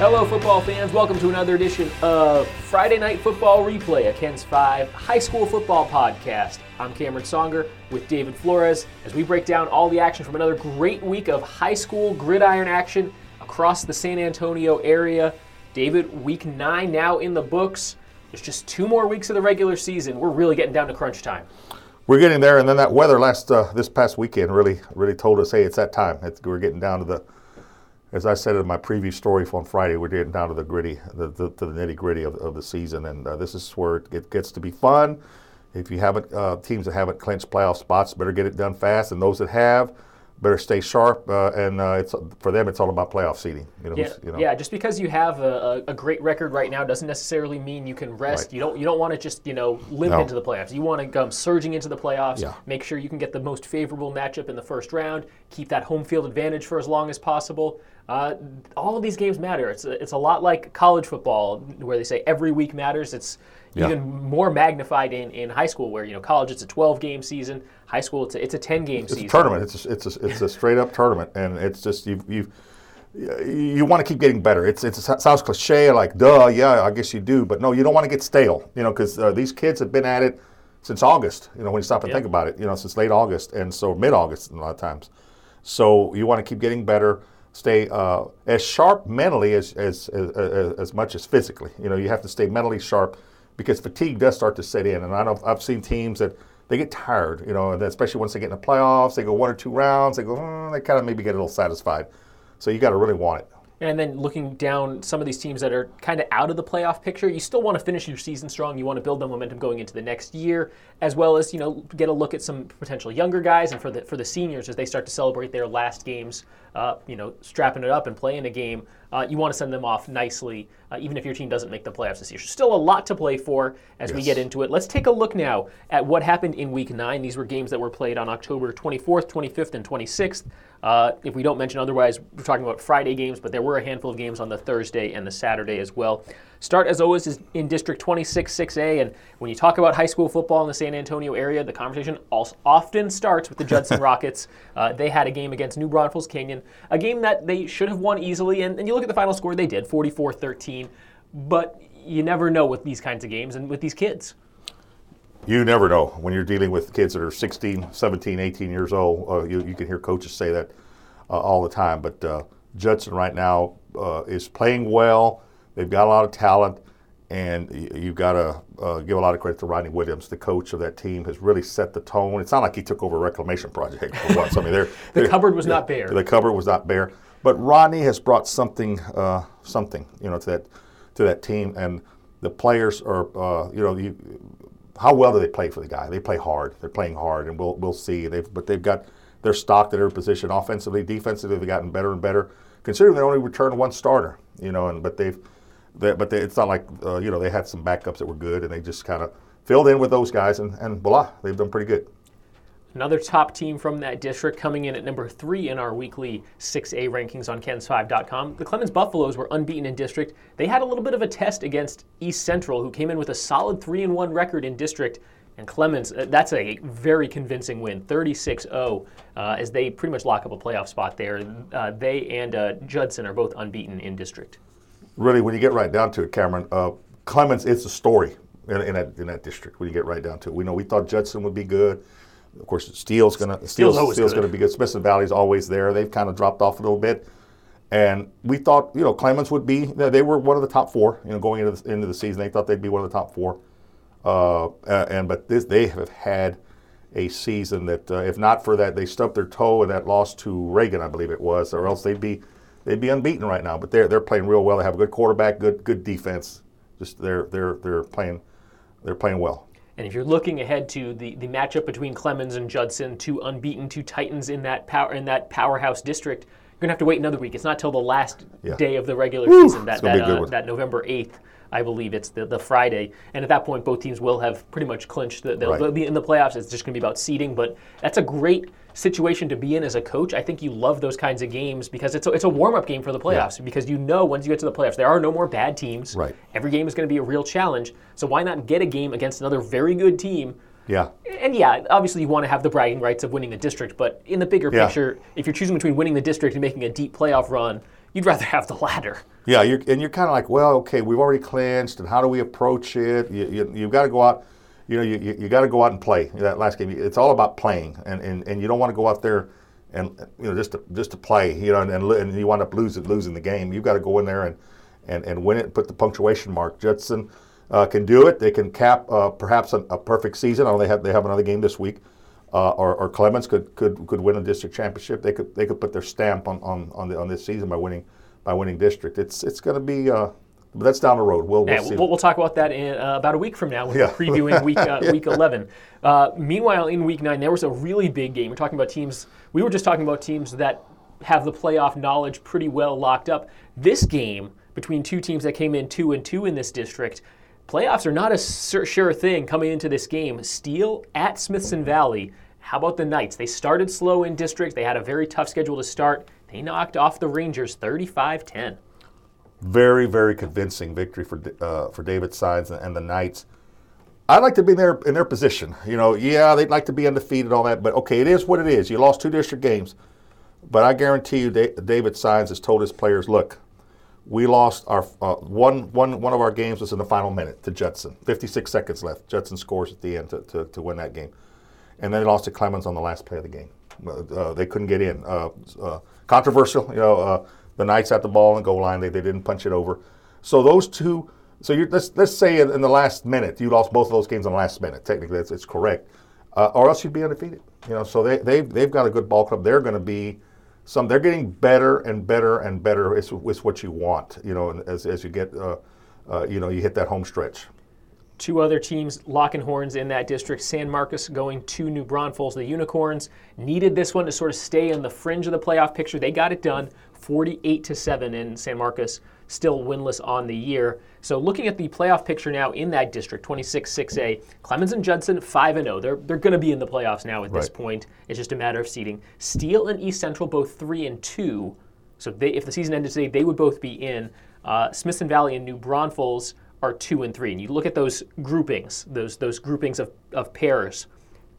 Hello, football fans. Welcome to another edition of Friday Night Football Replay, a KENS 5 high school football podcast. I'm Cameron Songer with David Flores as we break down all the action from another great week of high school gridiron action across the San Antonio area. David, week nine now in the books. There's just two more weeks of the regular season. We're really getting down to crunch time. We're getting there, and then that weather last uh, this past weekend really really told us, hey, it's that time. It's, we're getting down to the as I said in my preview story from Friday, we're getting down to the gritty, the, the to the nitty gritty of, of the season, and uh, this is where it gets to be fun. If you haven't, uh, teams that haven't clinched playoff spots better get it done fast, and those that have, better stay sharp. Uh, and uh, it's for them, it's all about playoff seeding. You know, yeah, you know. yeah. Just because you have a, a, great record right now doesn't necessarily mean you can rest. Right. You don't you don't want to just you know limp no. into the playoffs. You want to come surging into the playoffs. Yeah. Make sure you can get the most favorable matchup in the first round. Keep that home field advantage for as long as possible. Uh, all of these games matter. It's a, it's a lot like college football, where they say every week matters. It's yeah. even more magnified in, in high school, where you know college it's a 12 game season, high school it's a, it's a 10 game it's season. It's a tournament. It's a, it's a, it's a straight up tournament, and it's just you you you want to keep getting better. It's it sounds cliche, like duh, yeah, I guess you do, but no, you don't want to get stale, you know, because uh, these kids have been at it since August. You know, when you stop and yep. think about it, you know, since late August, and so mid August a lot of times. So you want to keep getting better stay uh, as sharp mentally as, as, as, as, much as physically. You know, you have to stay mentally sharp because fatigue does start to set in. And I know I've seen teams that they get tired, you know, especially once they get in the playoffs, they go one or two rounds, they go, mm, they kind of maybe get a little satisfied. So you got to really want it. And then looking down some of these teams that are kind of out of the playoff picture, you still want to finish your season strong. You want to build the momentum going into the next year, as well as you know get a look at some potential younger guys and for the for the seniors as they start to celebrate their last games. Uh, you know, strapping it up and playing a game uh, you want to send them off nicely, uh, even if your team doesn't make the playoffs this year. Still a lot to play for as yes. we get into it. Let's take a look now at what happened in Week 9. These were games that were played on October 24th, 25th, and 26th. Uh, if we don't mention otherwise, we're talking about Friday games, but there were a handful of games on the Thursday and the Saturday as well. Start, as always, is in District 26, 6A. And when you talk about high school football in the San Antonio area, the conversation often starts with the Judson Rockets. Uh, they had a game against New Braunfels Canyon, a game that they should have won easily. And, and you look at the final score, they did 44 13. But you never know with these kinds of games and with these kids. You never know when you're dealing with kids that are 16, 17, 18 years old. Uh, you, you, can hear coaches say that uh, all the time. But uh, Judson right now uh, is playing well. They've got a lot of talent, and you've got to uh, give a lot of credit to Rodney Williams, the coach of that team, has really set the tone. It's not like he took over a reclamation project for once. I mean, they're, the they're, cupboard was not bare. The cupboard was not bare, but Rodney has brought something, uh, something, you know, to that to that team, and the players are, uh, you know, you, how well do they play for the guy? They play hard. They're playing hard, and we'll we'll see. They've but they've got their stock at their position offensively, defensively. They've gotten better and better. Considering they only returned one starter, you know, and but they've but they, it's not like uh, you know they had some backups that were good, and they just kind of filled in with those guys, and, and voila, they've done pretty good. Another top team from that district coming in at number three in our weekly 6A rankings on KENS5.com. The Clemens Buffaloes were unbeaten in district. They had a little bit of a test against East Central, who came in with a solid 3 and 1 record in district. And Clemens, uh, that's a very convincing win, 36 0, uh, as they pretty much lock up a playoff spot there. Uh, they and uh, Judson are both unbeaten in district really, when you get right down to it, Cameron, uh, Clemens is a story in, in, that in that district. When you get right down to it, we know we thought Judson would be good. Of course, Steele's gonna Steele's, Steele's, Steele's gonna be good. Smithson Valley's always there. They've kind of dropped off a little bit, and we thought you know Clemens would be. They were one of the top four. You know, going into the, into the season, they thought they'd be one of the top four. Uh, and but this, they have had a season that, uh, if not for that, they stubbed their toe in that loss to Reagan, I believe it was, or else they'd be they'd be unbeaten right now. But they're they're playing real well. They have a good quarterback, good good defense. Just they're they're they're playing they're playing well. And if you're looking ahead to the, the matchup between Clemens and Judson, two unbeaten, two Titans in that power in that powerhouse district, you're gonna have to wait another week. It's not till the last yeah. day of the regular Woo! season that that, uh, that November eighth. I believe it's the, the Friday. And at that point, both teams will have pretty much clinched. The, they'll, right. they'll be in the playoffs. It's just going to be about seeding. But that's a great situation to be in as a coach. I think you love those kinds of games because it's a, it's a warm up game for the playoffs yeah. because you know once you get to the playoffs, there are no more bad teams. Right. Every game is going to be a real challenge. So why not get a game against another very good team? Yeah. And yeah, obviously you want to have the bragging rights of winning the district, but in the bigger yeah. picture, if you're choosing between winning the district and making a deep playoff run, you'd rather have the latter. Yeah, you're, and you're kind of like, well, okay, we've already clinched, and how do we approach it? You, you, you've got to go out, you know, you, you, you got to go out and play that last game. It's all about playing, and, and, and you don't want to go out there and you know just to just to play, you know, and, and, you wind up losing losing the game. You've got to go in there and, and, and win it, and put the punctuation mark. Judson uh, can do it. They can cap uh, perhaps a, a, perfect season. I know they have they have another game this week. Uh, or, or, Clemens could, could could win a district championship. They could they could put their stamp on on on, the, on this season by winning by winning district. It's it's going to be. But that's down the road. We'll, we'll, yeah, we'll, we'll, talk about that in uh, about a week from now when yeah. we're previewing week uh, yeah. week 11. Uh, meanwhile, in week nine, there was a really big game. We're talking about teams. We were just talking about teams that have the playoff knowledge pretty well locked up. This game between two teams that came in two and two in this district, playoffs are not a sure thing coming into this game. Steele at Smithson Valley. How about the Knights? They started slow in district. They had a very tough schedule to start. They knocked off the Rangers 35 10. Very, very convincing victory for uh, for David Signs and, the Knights. I'd like to be in their in their position. You know, yeah, they'd like to be undefeated and all that, but okay, it is what it is. You lost two district games, but I guarantee you, David Signs has told his players, look, we lost our uh, one, one, one of our games was in the final minute to Judson. 56 seconds left. Judson scores at the end to, to, to win that game, and then they lost to Clemens on the last play of the game. Uh, they couldn't get in. Uh, uh controversial, you know. The Knights at the ball and goal line, they, they didn't punch it over. So those two. So let's let's say in, in, the last minute you lost both of those games in the last minute. Technically, that's it's correct, uh, or else you'd be undefeated. You know, so they they they've got a good ball club. They're going to be some. They're getting better and better and better. It's, it's what you want. You know, as as you get, uh, uh, you know, you hit that home stretch. Two other teams locking horns in that district. San Marcos going to New Braunfels. The Unicorns needed this one to sort of stay in the fringe of the playoff picture. They got it done. 48 to 7 in San Marcos, still winless on the year. So looking at the playoff picture now in that district, 26-6A, Clemens and Judson 5 and 0. They're they're going to be in the playoffs now at right. this point. It's just a matter of seeding. Steele and East Central both 3 and 2. So they, if the season ended today, they would both be in. Uh, Smithson Valley and New Braunfels are 2 and 3. And you look at those groupings, those those groupings of, of pairs.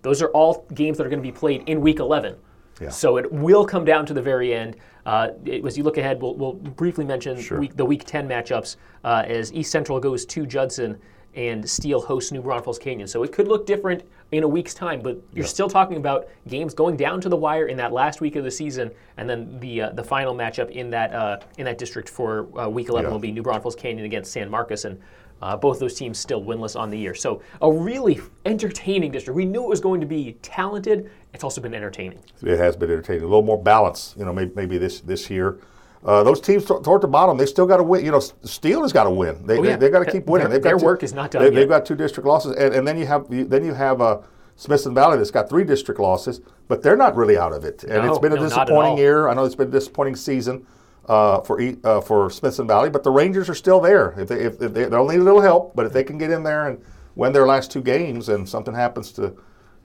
Those are all games that are going to be played in week 11. Yeah. So it will come down to the very end. Uh, as you look ahead, we'll, we'll briefly mention sure. week, the Week 10 matchups uh, as East Central goes to Judson and Steele hosts New Braunfels Canyon. So it could look different in a week's time, but you're yeah. still talking about games going down to the wire in that last week of the season, and then the uh, the final matchup in that uh, in that district for uh, Week 11 yeah. will be New Braunfels Canyon against San Marcos, and uh, both those teams still winless on the year. So a really entertaining district. We knew it was going to be talented. It's also been entertaining. It has been entertaining. A little more balance, you know, maybe, maybe this this year. Uh, those teams t- toward the bottom, they still got to win. You know, Steele has got to win. They, oh, yeah. they, got to keep winning. Their, their work is not done. They, have got two district losses, and, and then you have then you have uh, Smithson Valley that's got three district losses, but they're not really out of it. And no, it's been a no, disappointing year. I know it's been a disappointing season uh, for uh, for Smithson Valley, but the Rangers are still there. If they if, if they they'll need a little help, but if they can get in there and win their last two games, and something happens to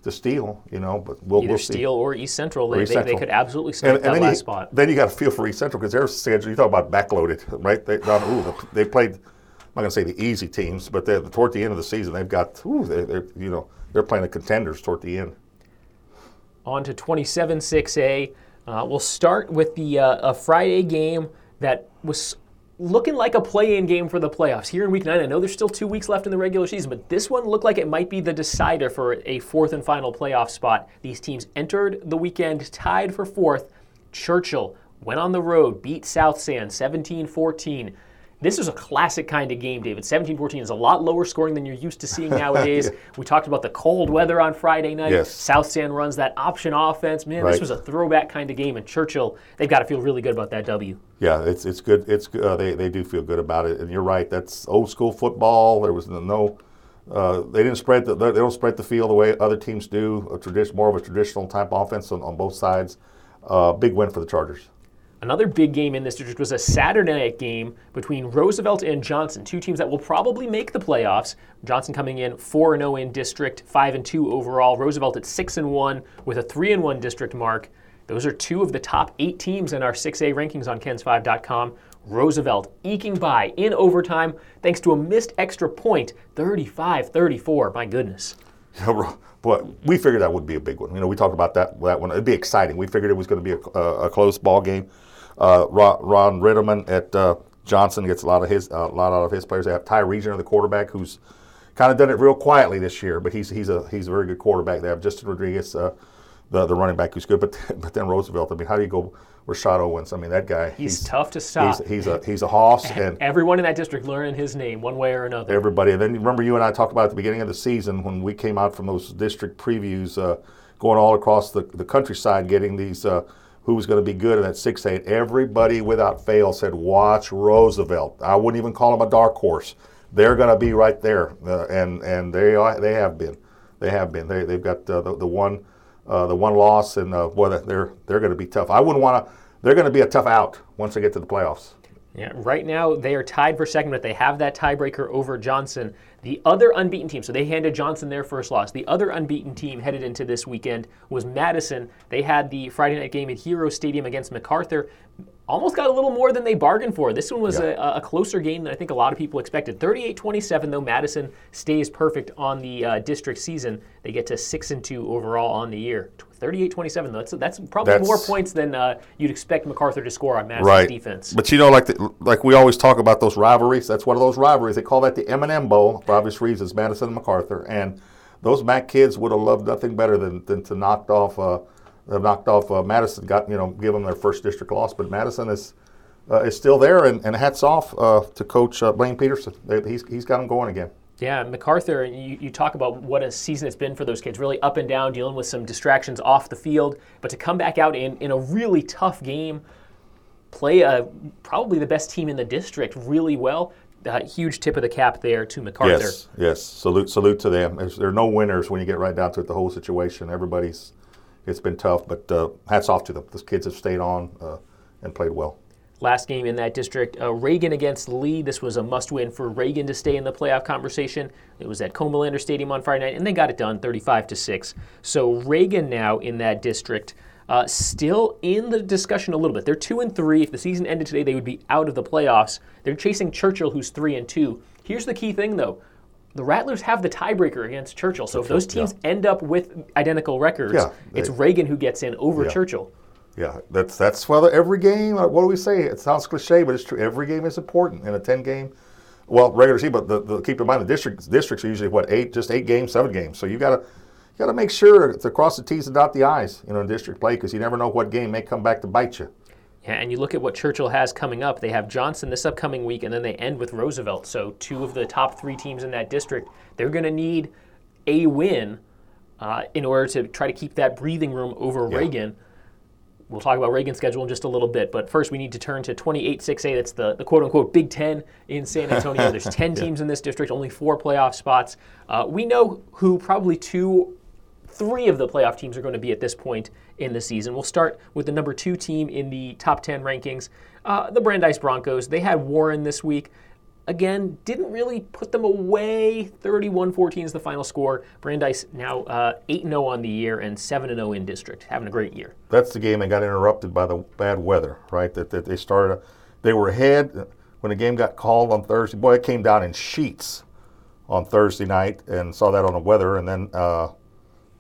to Steele, you know, but we'll, either we'll Steele or East Central, they, East Central. They, they, could absolutely snake that last you, spot. Then you got to feel for East Central because their schedule. You talk about backloaded, right? They, ooh, they played. I'm not going to say the easy teams, but toward the end of the season, they've got ooh, they, are you know they're playing the contenders toward the end. On to 27-6A. Uh, we'll start with the uh, a Friday game that was looking like a play-in game for the playoffs here in week nine. I know there's still two weeks left in the regular season, but this one looked like it might be the decider for a fourth and final playoff spot. These teams entered the weekend tied for fourth. Churchill went on the road, beat South San 17 14. This is a classic kind of game, David. 17 14 is a lot lower scoring than you're used to seeing nowadays. yeah. We talked about the cold weather on Friday night. Yes. South San runs that option offense. Man, right. this was a throwback kind of game. And Churchill, they've got to feel really good about that W. Yeah, it's, it's good. It's uh, they, they do feel good about it. And you're right, that's old school football. There was no. Uh, they didn't spread the, they don't spread the field the way other teams do. A tradition, more of a traditional type offense on, on both sides. Uh, big win for the Chargers. Another big game in this district was a Saturday night game between Roosevelt and Johnson, two teams that will probably make the playoffs. Johnson coming in 4 0 in district, 5 2 overall. Roosevelt at 6 1 with a 3 1 district mark. Those are two of the top eight teams in our 6A rankings on KENS5.com. Roosevelt eking by in overtime thanks to a missed extra point, 35 34. My goodness. but we figured that would be a big one. You know, we talked about that that one. It'd be exciting. We figured it was going to be a, a, a close ball game. Uh, Ron, Ron Rittimann at uh, Johnson gets a lot of his a lot out of his players. They have Ty Regioner, the quarterback, who's kind of done it real quietly this year, but he's he's a he's a very good quarterback. They have Justin Rodriguez, uh, the the running back, who's good. But but then Roosevelt. I mean, how do you go? Rashad Owens. I mean, that guy. He's, he's tough to stop. He's, he's, a he's a hoss, and everyone in that district learning his name one way or another. Everybody. And then remember, you and I talked about at the beginning of the season when we came out from those district previews, uh, going all across the, the countryside, getting these. Uh, who was going to be good in that six eight? Everybody without fail said, "Watch Roosevelt." I wouldn't even call him a dark horse. They're going to be right there, uh, and and they are, they have been, they have been. They they've got uh, the, the one uh, the one loss, and uh, boy, they're they're going to be tough. I wouldn't want to they're going to be a tough out once they get to the playoffs. Yeah, right now they are tied for second, but they have that tiebreaker over Johnson. The other unbeaten team, so they handed Johnson their first loss. The other unbeaten team headed into this weekend was Madison. They had the Friday night game at Hero Stadium against MacArthur. Almost got a little more than they bargained for. This one was yeah. a, a, closer game than I think a lot of people expected. 38 27, though, Madison stays perfect on the uh, district season. They get to 6 and 2 overall on the year. 38-27 though. That's that's probably that's, more points than uh, you'd expect MacArthur to score on Madison's right. defense. But you know, like the, like we always talk about those rivalries. That's one of those rivalries. They call that the M&M Bowl for obvious reasons. Madison and MacArthur, and those Mac kids would have loved nothing better than, than to knocked off uh, knocked off uh, Madison. Got you know give them their first district loss, but Madison is. Uh, is still there, and, and hats off uh, to Coach uh, Blaine Peterson. He's, he's got them going again. Yeah, MacArthur, you, you talk about what a season it's been for those kids, really up and down, dealing with some distractions off the field, but to come back out in, in a really tough game, play a, probably the best team in the district really well. Uh, huge tip of the cap there to MacArthur. Yes, yes. Salute, salute to them. There's, there are no winners when you get right down to it. The whole situation, everybody's, it's been tough, but uh, hats off to them. Those kids have stayed on uh, and played well. Last game in that district, uh, Reagan against Lee. This was a must win for Reagan to stay in the playoff conversation. It was at Comalander Stadium on Friday night, and they got it done 35 to 6. So Reagan now in that district. Uh, still in the discussion a little bit. They're two and three. If the season ended today, they would be out of the playoffs. They're chasing Churchill, who's three and two. Here's the key thing, though: the Rattlers have the tiebreaker against Churchill. So if those teams yeah. end up with identical records, yeah, they, it's Reagan who gets in over yeah. Churchill. Yeah, that's that's why every game. Uh, what do we say? It sounds cliche, but it's true. Every game is important in a ten game, well, regular season. But the, the, keep in mind the districts districts are usually what eight, just eight games, seven games. So you got to you got to make sure to cross the T's and dot the I's, you know, in district play because you never know what game may come back to bite you. Yeah, and you look at what Churchill has coming up. They have Johnson this upcoming week, and then they end with Roosevelt. So two of the top three teams in that district, they're going to need a win uh, in order to try to keep that breathing room over yeah. Reagan. We'll talk about Reagan's schedule in just a little bit, but first we need to turn to 28-6A. That's the, the quote-unquote Big Ten in San Antonio. There's 10 teams in this district, only four playoff spots. Uh, we know who probably two, three of the playoff teams are going to be at this point in the season. We'll start with the number two team in the top 10 rankings, uh, the Brandeis Broncos. They had Warren this week again, didn't really put them away. 31 14 is the final score. Brandeis now uh, 8 0 on the year and 7 0 in district, having a great year. That's the game that got interrupted by the bad weather, right? That, that they started, they were ahead when the game got called on Thursday. Boy, it came down in sheets on Thursday night and saw that on the weather, and then. Uh,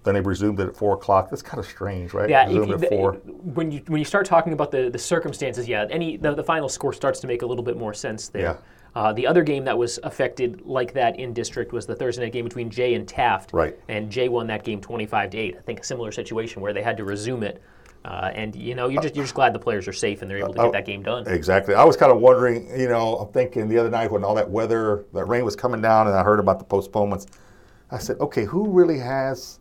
then they resumed it at four o'clock. That's kind of strange, right? Yeah, if, at four. when you when you start talking about the, the circumstances, yeah, any the, the final score starts to make a little bit more sense there. Yeah. Uh, the other game that was affected like that in district was the Thursday night game between Jay and Taft. Right. And Jay won that game 25 to 8. I think a similar situation where they had to resume it. Uh, and you know, you're just you're just glad the players are safe and they're able to get uh, that game done. Exactly. I was kind of wondering, you know, I'm thinking the other night when all that weather, that rain was coming down, and I heard about the postponements. I said, okay, who really has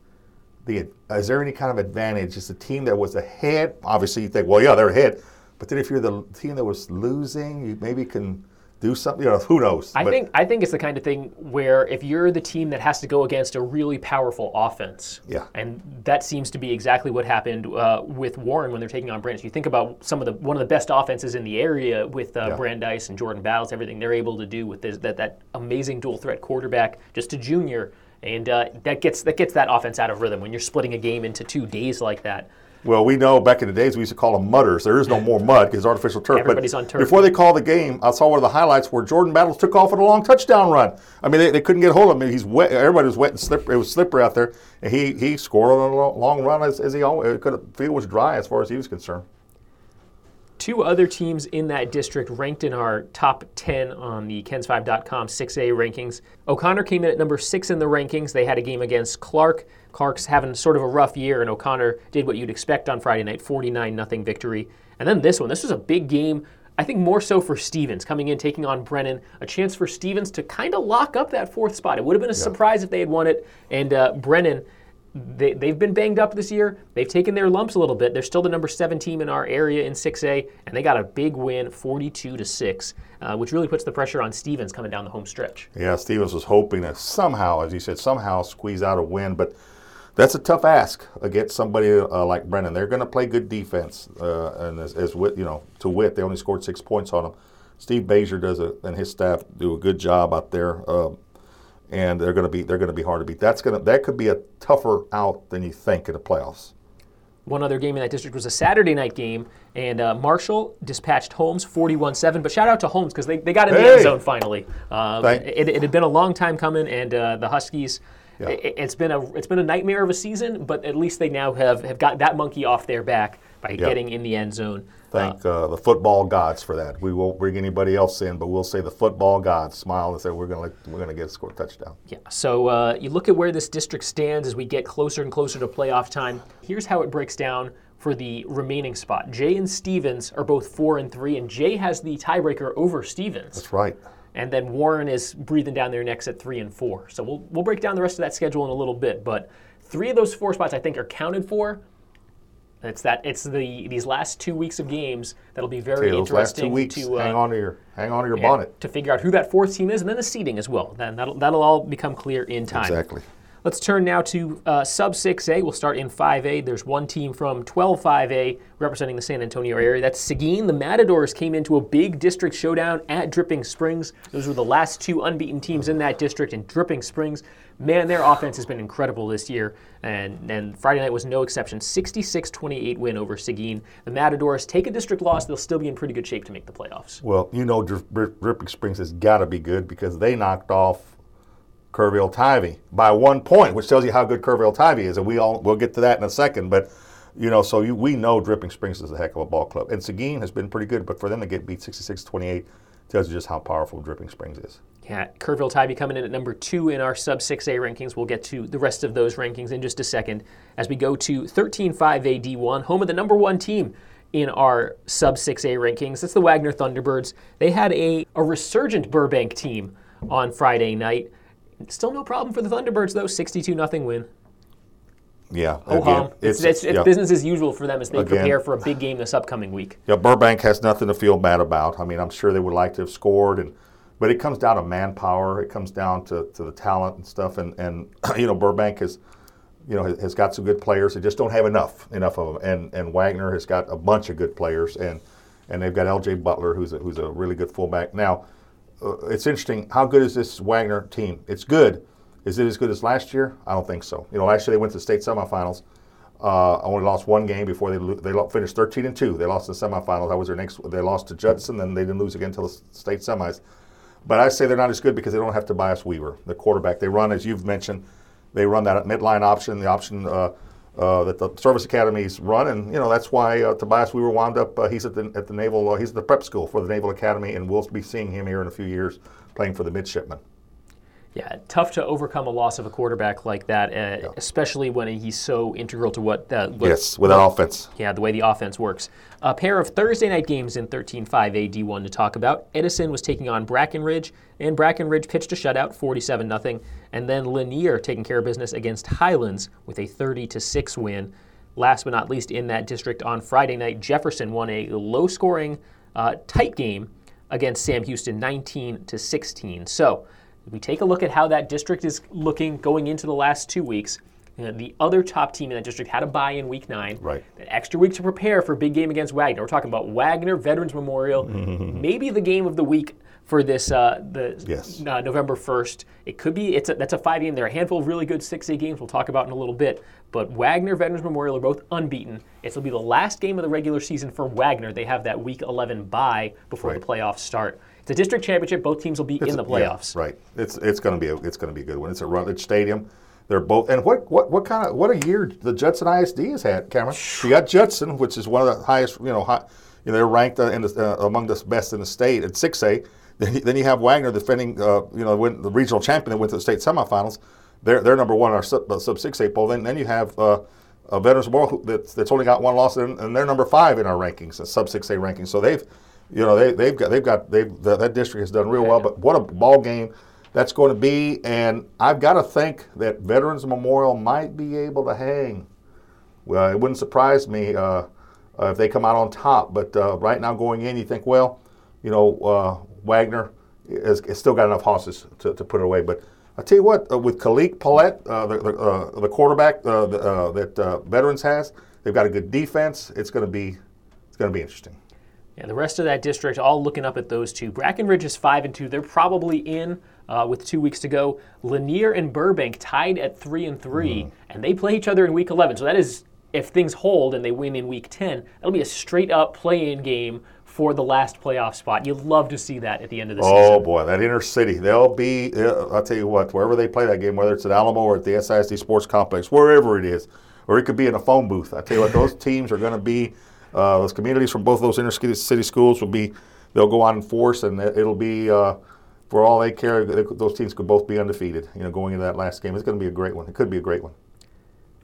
the? Is there any kind of advantage? Is the team that was ahead? Obviously, you think, well, yeah, they're ahead. But then if you're the team that was losing, you maybe can do something. You know, who knows? I but think I think it's the kind of thing where if you're the team that has to go against a really powerful offense, yeah, and that seems to be exactly what happened uh, with Warren when they're taking on Brandeis. You think about some of the one of the best offenses in the area with uh, yeah. Brandeis and Jordan Battles, everything they're able to do with this, that that amazing dual threat quarterback, just a junior, and uh, that gets that gets that offense out of rhythm when you're splitting a game into two days like that. Well, we know back in the days we used to call them mudders. There is no more mud because artificial turf. Everybody's but on turf. Before they called the game, I saw one of the highlights where Jordan Battles took off on a long touchdown run. I mean, they, they couldn't get hold of him. He's wet. Everybody was wet and slippery. It was slippery out there, and he he scored on a long run as, as he always. Could, the field was dry as far as he was concerned. Two other teams in that district ranked in our top 10 on the KENS5.com 6A rankings. O'Connor came in at number six in the rankings. They had a game against Clark. Clark's having sort of a rough year, and O'Connor did what you'd expect on Friday night 49 0 victory. And then this one, this was a big game. I think more so for Stevens coming in, taking on Brennan, a chance for Stevens to kind of lock up that fourth spot. It would have been a yeah. surprise if they had won it. And uh, Brennan, they, they've been banged up this year. They've taken their lumps a little bit. They're still the number seven team in our area in 6A, and they got a big win, 42 to six, uh, which really puts the pressure on Stevens coming down the home stretch. Yeah, Stevens was hoping to somehow, as you said, somehow squeeze out a win, but that's a tough ask against somebody uh, like Brennan. They're going to play good defense, uh, and as, as wit, you know, to wit, they only scored six points on them. Steve Bazier does a, and his staff do a good job out there, uh, and they're going to be they're going to be hard to beat. That's going to that could be a tougher out than you think in the playoffs. One other game in that district was a Saturday night game, and uh, Marshall dispatched Holmes 41 7. But shout out to Holmes because they, they got in the hey! end zone finally. Um, it, it, had been a long time coming, and uh, the Huskies yeah. It, has been a it's been a nightmare of a season, but at least they now have, have got that monkey off their back by yeah. getting in the end zone. Thank uh, uh, the football gods for that. We won't bring anybody else in, but we'll say the football gods smile and say we're going to we're going to get a score touchdown. Yeah. So uh, you look at where this district stands as we get closer and closer to playoff time. Here's how it breaks down for the remaining spot. Jay and Stevens are both four and three, and Jay has the tiebreaker over Stevens. That's right and then Warren is breathing down their necks at three and four. So we'll we'll break down the rest of that schedule in a little bit, but three of those four spots I think are counted for. It's that it's the these last two weeks of games that'll be very okay, interesting. Weeks, to uh, hang on to your hang on to your bonnet to figure out who that fourth team is, and then the seeding as well. Then that'll that'll all become clear in time. Exactly. Let's turn now to uh, sub 6A. We'll start in 5A. There's one team from 12 5A representing the San Antonio area. That's Seguin. The Matadors came into a big district showdown at Dripping Springs. Those were the last two unbeaten teams in that district, and Dripping Springs, man, their offense has been incredible this year, and, and Friday night was no exception. 66 28 win over Seguin. The Matadors take a district loss, they'll still be in pretty good shape to make the playoffs. Well, you know, Dripping Springs has got to be good because they knocked off Kerrville Tivy by one point, which tells you how good Kerrville Tivy is, and we all we'll get to that in a second. But you know, so you, we know Dripping Springs is a heck of a ball club, and Seguin has been pretty good. But for them to get beat 66-28 tells you just how powerful Dripping Springs is. Yeah, Kerrville Tivy coming in at number two in our sub 6A rankings. We'll get to the rest of those rankings in just a second as we go to 13-5A D1, home of the number one team in our sub 6A rankings. It's the Wagner Thunderbirds. They had a, a resurgent Burbank team on Friday night. Still no problem for the Thunderbirds, though. 62 nothing win. Yeah. Oh, again, it's, it's, it's yeah. business as usual for them as they again, prepare for a big game this upcoming week. Yeah, Burbank has nothing to feel bad about. I mean, I'm sure they would like to have scored, and but it comes down to manpower. It comes down to, to the talent and stuff. And, and you know, Burbank has, you know, has got some good players. They just don't have enough enough of them. And and Wagner has got a bunch of good players, and and they've got L.J. Butler, who's a, who's a really good fullback. Now, it's interesting. How good is this Wagner team? It's good. Is it as good as last year? I don't think so. You know, last year they went to the state semifinals. Uh, only lost one game before they they finished 13 and two. They lost in the semifinals. That was their next. They lost to Judson, and they didn't lose again until the state semis. But I say they're not as good because they don't have Tobias Weaver, the quarterback. They run, as you've mentioned, they run that midline option, the option uh, uh, that the service academies run, and you know that's why uh, Tobias Weaver wound up. Uh, he's at the at the naval. Uh, he's at the prep school for the Naval Academy, and we'll be seeing him here in a few years playing for the midshipmen. Yeah, tough to overcome a loss of a quarterback like that, uh, yeah. especially when he's so integral to what. Uh, what yes, with our offense. Yeah, the way the offense works. A pair of Thursday night games in 13-5 AD1 to talk about. Edison was taking on Brackenridge, and Brackenridge pitched a shutout, 47 0 and then Lanier taking care of business against Highlands with a 30 6 win. Last but not least, in that district on Friday night, Jefferson won a low-scoring, uh, tight game against Sam Houston, 19 16. So we take a look at how that district is looking going into the last two weeks. You know, the other top team in that district had a bye in week nine. Right. That extra week to prepare for a big game against Wagner. We're talking about Wagner Veterans Memorial, maybe the game of the week for this uh, the yes. uh, November first. It could be it's a, that's a five game. There are a handful of really good six A games we'll talk about in a little bit. But Wagner Veterans Memorial are both unbeaten. It'll be the last game of the regular season for Wagner. They have that week 11 bye before right. the playoffs start. It's a district championship. Both teams will be it's in the playoffs. Yeah, right. It's it's going to be a, it's going to be a good one. It's at Rutledge Stadium. They're both and what what what kind of what a year the Judson ISD has had, Cameron. You got Judson, which is one of the highest you know high, you know, they're ranked uh, the, uh, among the best in the state at 6A. Then you have Wagner defending, uh, you know, win the regional champion that went to the state semifinals. They're, they're number one in our sub, uh, sub 6A poll. Then, then you have uh, a Veterans Memorial that's, that's only got one loss, and, and they're number five in our rankings, sub 6A rankings. So they've, you know, they, they've got, they've got, they've, the, that district has done real well. But what a ball game that's going to be. And I've got to think that Veterans Memorial might be able to hang. Well, it wouldn't surprise me uh, uh, if they come out on top. But uh, right now, going in, you think, well, you know, uh, Wagner has, has, still got enough horses to, to put it away. But I tell you what, uh, with Kalik Paulette, uh, the, the, the, quarterback the, that Veterans has, they've got a good defense. It's going to be it's going to be interesting. Yeah, the rest of that district all looking up at those two. Brackenridge is five and two. They're probably in uh, with two weeks to go. Lanier and Burbank tied at three and 3 mm. and they play each other in week eleven. So that is if things hold and they win in week ten, that'll be a straight up play-in game for the last playoff spot. You'd love to see that at the end of the oh, season. Oh boy, that inner city. They'll be. I'll tell you what. Wherever they play that game, whether it's at Alamo or at the SISD Sports Complex, wherever it is, or it could be in a phone booth. I tell you what, those teams are going to be uh, those communities from both those inner city schools will be, they'll go on in force, and it'll be, uh, for all they care, those teams could both be undefeated. You know, going into that last game, it's going to be a great one. It could be a great one.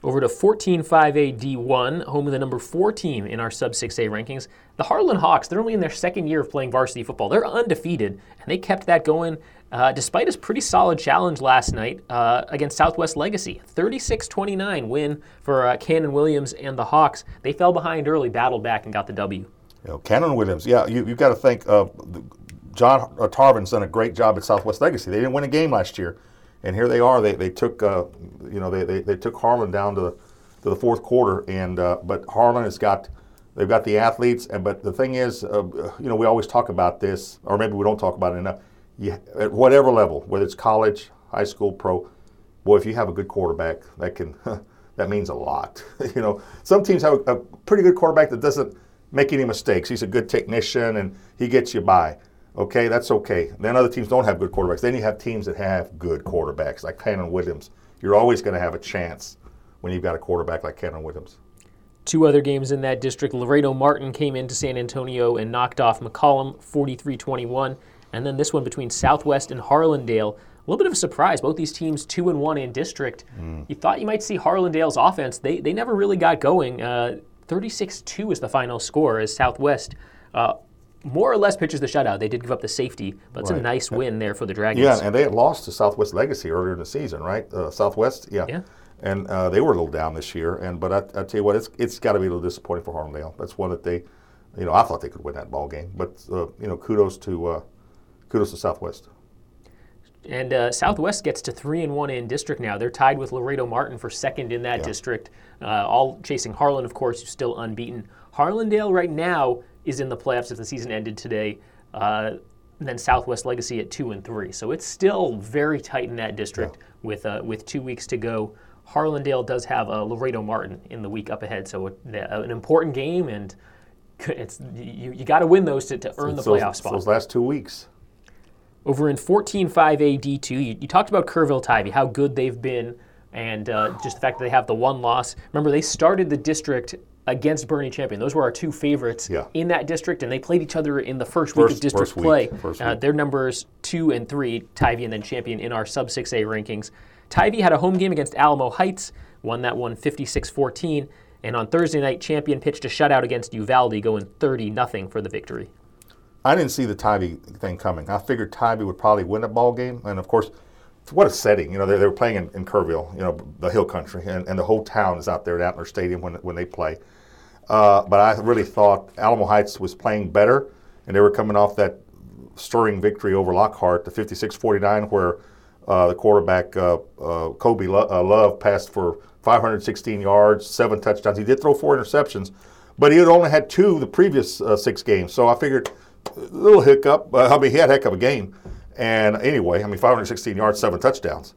Over to 14-5A D1, home of the number four team in our sub 6A rankings. The Harlan Hawks, they're only in their second year of playing varsity football. They're undefeated, and they kept that going uh, despite his pretty solid challenge last night uh, against Southwest Legacy. 36 29 win for uh, Cannon Williams and the Hawks. They fell behind early, battled back, and got the W. You know, Cannon Williams, yeah, you, you've got to think uh, John uh, Tarvin's done a great job at Southwest Legacy. They didn't win a game last year, and here they are. They, they took, uh, you know, they, they, they, took Harlan down to the, to the fourth quarter, and but Harlan has got they've got the athletes, and but the thing is, you know, we always talk about this, or maybe we don't talk about it enough you, at whatever level, whether it's college, high school, pro, boy, if you have a good quarterback, that can that means a lot. you know, some teams have a, a, pretty good quarterback that doesn't make any mistakes. He's a good technician and he gets you by. Okay, that's okay. Then other teams don't have good quarterbacks. Then you have teams that have good quarterbacks, like Cannon Williams. You're always going to have a chance when you've got a quarterback like Cannon Williams. Two other games in that district. Laredo Martin came into San Antonio and knocked off McCollum 43 21. And then this one between Southwest and Harlandale. A little bit of a surprise. Both these teams two and one in district. Mm. You thought you might see Harlandale's offense. They they never really got going. Uh, 36-2 is the final score as Southwest uh, more or less pitches the shutout. They did give up the safety, but it's right. a nice win there for the Dragons. Yeah, and they had lost to Southwest Legacy earlier in the season, right? Uh, Southwest, yeah. Yeah. And uh, they were a little down this year. And but I, I tell you what, it's it's got to be a little disappointing for Harlandale. That's one that they, you know, I thought they could win that ball game. But uh, you know, kudos to uh, kudos to Southwest. And uh, Southwest gets to three and one in district now. They're tied with Laredo Martin for second in that yeah. district, uh, all chasing Harlan, of course, who's still unbeaten. Harlandale right now is in the playoffs if the season ended today. Uh, then Southwest Legacy at two and three, so it's still very tight in that district yeah. with uh, with two weeks to go. Harlandale does have a Laredo Martin in the week up ahead, so an important game, and it's you, you got to win those to, to earn the playoff spot. Those last two weeks. Over in 14.5 AD2, you, you talked about Kerrville Tivy, how good they've been, and uh, just the fact that they have the one loss. Remember, they started the district against Boerne Champion. Those were our two favorites yeah. in that district, and they played each other in the first, first week of district play. Uh, their numbers two and three, Tivy and then Champion in our sub 6A rankings. Tivy had a home game against Alamo Heights, won that one 56 14. And on Thursday night, Champion pitched a shutout against Uvalde, going 30 0 for the victory. I didn't see the Tivy thing coming. I figured Tivy would probably win a ball game, and of course, what a setting! You know, they, they were playing in, in Kerrville, you know, the Hill Country, and, and the whole town is out there at Antler Stadium when when they play. Uh, but I really thought Alamo Heights was playing better, and they were coming off that stirring victory over Lockhart, the 56-49, where uh, the quarterback uh, uh Kobe Lo- uh, Love passed for 516 yards, seven touchdowns. He did throw four interceptions, but he had only had two the previous uh, six games. So I figured little hiccup. Uh, I mean, he had a heck of a game. And anyway, I mean, 516 yards, seven touchdowns.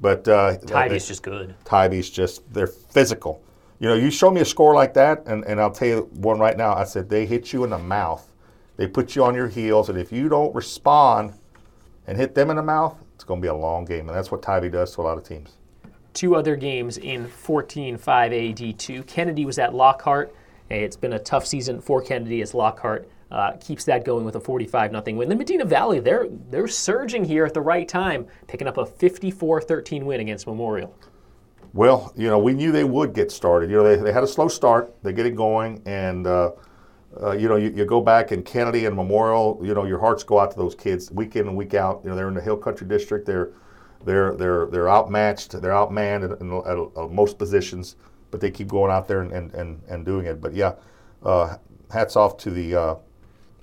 But uh, Tivy's just good. Tivy's just they're physical. You know, you show me a score like that, and, and I'll tell you one right now. I said they hit you in the mouth. They put you on your heels, and if you don't respond and hit them in the mouth, it's going to be a long game, and that's what Tivy does to a lot of teams. Two other games in 14-5 AD2. Kennedy was at Lockhart it's been a tough season for Kennedy as Lockhart uh, keeps that going with a 45 0 win. Then Medina Valley, they're they're surging here at the right time, picking up a 54-13 win against Memorial. Well, you know, we knew they would get started. You know, they, they had a slow start. They get it going, and uh, uh, you know, you, you, go back in Kennedy and Memorial. You know, your hearts go out to those kids week in and week out. You know, they're in the Hill Country District. They're they're they're they're outmatched. They're outmanned in, in, at, most positions, but they keep going out there and and, and, and doing it. But yeah, uh, hats off to the uh,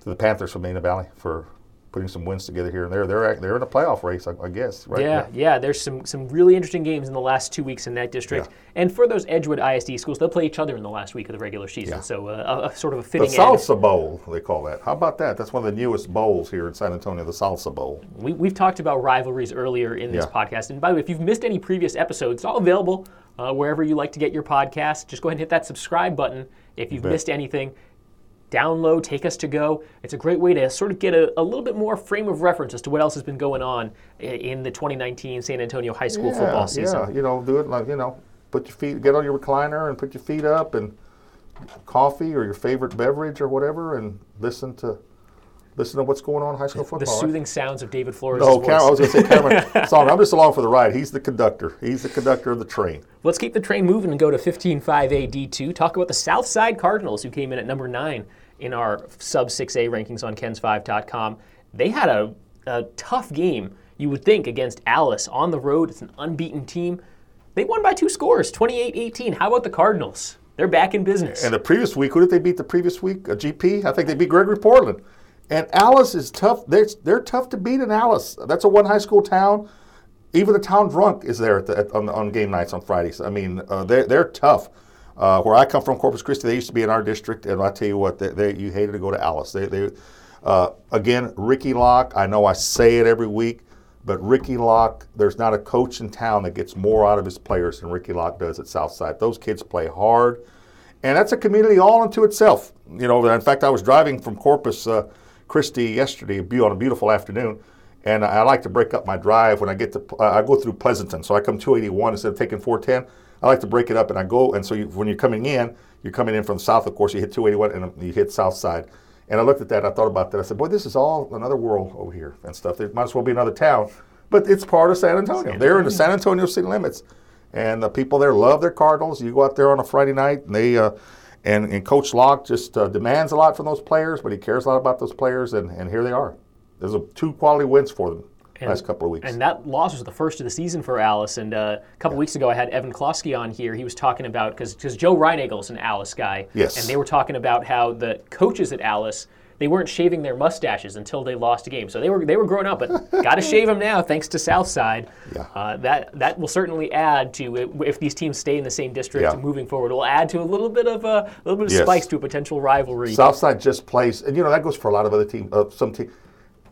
to the Panthers from Medina Valley for putting some wins together here and there. They're they're in a playoff race, I, I guess. Right? Yeah, yeah, yeah, There's some some really interesting games in the last two weeks in that district. Yeah. And for those Edgewood ISD schools, they'll play each other in the last week of the regular season. Yeah. So uh, a, a, sort of a fitting. The Salsa end. Bowl, they call that. How about that? That's one of the newest bowls here in San Antonio, the Salsa Bowl. We, we've talked about rivalries earlier in this podcast. And by the way, if you've missed any previous episodes, it's all available uh, wherever you like to get your podcast. Just go ahead and hit that subscribe button if you've missed anything download, take us to go. It's a great way to sort of get a, a, little bit more frame of reference as to what else has been going on in the 2019 San Antonio high school yeah, football season. Yeah, you know, do it like, you know, put your feet, get on your recliner and put your feet up and coffee or your favorite beverage or whatever and listen to listen to what's going on in high school football. The soothing right? sounds of David Flores. No, Cam- I was going to say Cameron song. I'm just along for the ride. He's the conductor. He's the conductor of the train. Let's keep the train moving and go to 15.5 AD2. Talk about the Southside Cardinals, who came in at number nine in our sub 6A rankings on KENS5.com. They had a, a tough game, you would think, against Alice on the road. It's an unbeaten team. They won by two scores, 28 18. How about the Cardinals? They're back in business. And the previous week, who did they beat the previous week? A GP? I think they beat Gregory Portland. And Alice is tough. They're, they're tough to beat in Alice. That's a one high school town. Even the town drunk is there at the, at, on, on, game nights on Fridays. I mean, uh, they're, they're tough. Uh, where I come from, Corpus Christi, they used to be in our district, and I tell you what, they, they you hated to go to Alice. They, they uh, again, Ricky Locke. I know I say it every week, but Ricky Locke. There's not a coach in town that gets more out of his players than Ricky Locke does at Southside. Those kids play hard, and that's a community all unto itself. You know, in fact, I was driving from Corpus uh, Christi yesterday on a beautiful afternoon. And I like to break up my drive when I get to, uh, I go through Pleasanton. So I come 281 instead of taking 410. I like to break it up, and I go, and so you, when you're coming in, you're coming in from the south, of course, you hit 281 and you hit south side. And I looked at that, I thought about that. I said, boy, this is all another world over here and stuff. There might as well be another town, but it's part of San Antonio. San Antonio. They're in the San Antonio city limits, and the people there love their Cardinals. You go out there on a Friday night, and they, uh, and, and Coach Locke just uh, demands a lot from those players, but he cares a lot about those players, and, and here they are. There's a, two quality wins for them. And, last couple of weeks. And that loss was the first of the season for Alice. And uh, a couple yeah. weeks ago, I had Evan Klosky on here. He was talking about because Joe Reinagel's an Alice guy. Yes. And they were talking about how the coaches at Alice they weren't shaving their mustaches until they lost a game. So they were they were growing up, but got to shave them now thanks to Southside. Yeah. Uh, that that will certainly add to if these teams stay in the same district yeah. moving forward. It will add to a little bit of a, little bit of yes. spice to a potential rivalry. Southside just plays, and you know that goes for a lot of other teams. Uh, some teams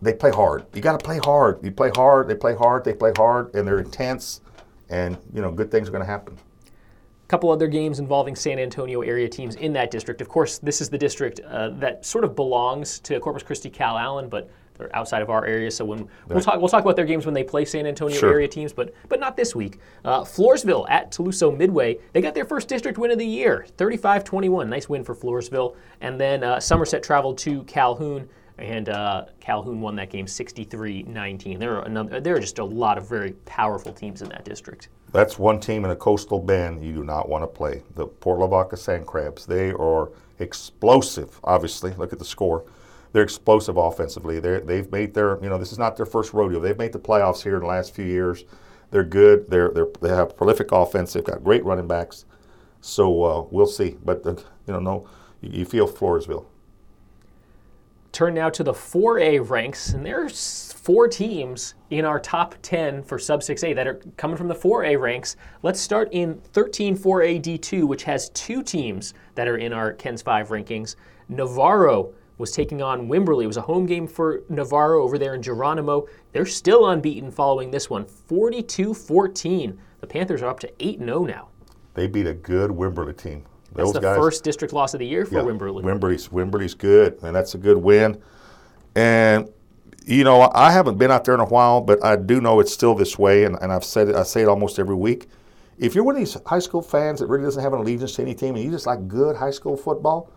they play hard. You got to play hard. You play hard. They play hard. They play hard, and they're intense. And you know, good things are going to happen. A couple other games involving San Antonio area teams in that district. Of course, this is the district uh, that sort of belongs to Corpus Christi, Calallen, but they're outside of our area. So when we'll talk, we'll talk about their games when they play San Antonio sure. area teams, but but not this week. Uh, Floresville at Tuloso Midway. They got their first district win of the year, 35-21. Nice win for Floresville. And then uh, Somerset traveled to Calhoun and uh, Calhoun won that game 63-19. There are another, there are just a lot of very powerful teams in that district. That's one team in a coastal bend you do not want to play. The Port Lavaca Sand Crabs. They are explosive. Obviously, look at the score. They're explosive offensively. they they've made their you know this is not their first rodeo. They've made the playoffs here in the last few years. They're good. They're, they're they have prolific offense. They've got great running backs. So uh, we'll see. But uh, you know, no, you, you feel Floresville turn now to the 4A ranks, and there's four teams in our top 10 for sub 6A that are coming from the 4A ranks. Let's start in 13 4A D2, which has two teams that are in our KENS 5 rankings. Navarro was taking on Wimberley. It was a home game for Navarro over there in Geronimo. They're still unbeaten following this one, 42 14. The Panthers are up to 8 0 now. They beat a good Wimberley team. That's the guys, first district loss of the year for yeah, Wimberley. Wimberley's Wimberley's good, and that's a good win. And you know, I haven't been out there in a while, but I do know it's still this way, and, and I've said it. I say it almost every week. If you're one of these high school fans that really doesn't have an allegiance to any team and you just like good high school football,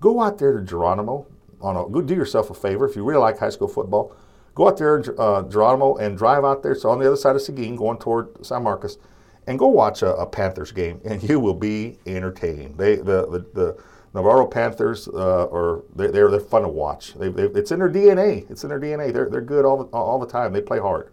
go out there to Geronimo. On a, go do yourself a favor if you really like high school football. Go out there, uh, Geronimo, and drive out there. So on the other side of Seguin, going toward San Marcos, and go watch a, a Panthers game, and you will be entertained. They the the, the Navarro Panthers uh, are they're, they're fun to watch. They, they, it's in their DNA. It's in their DNA. They're, they're good all the, all the time. They play hard.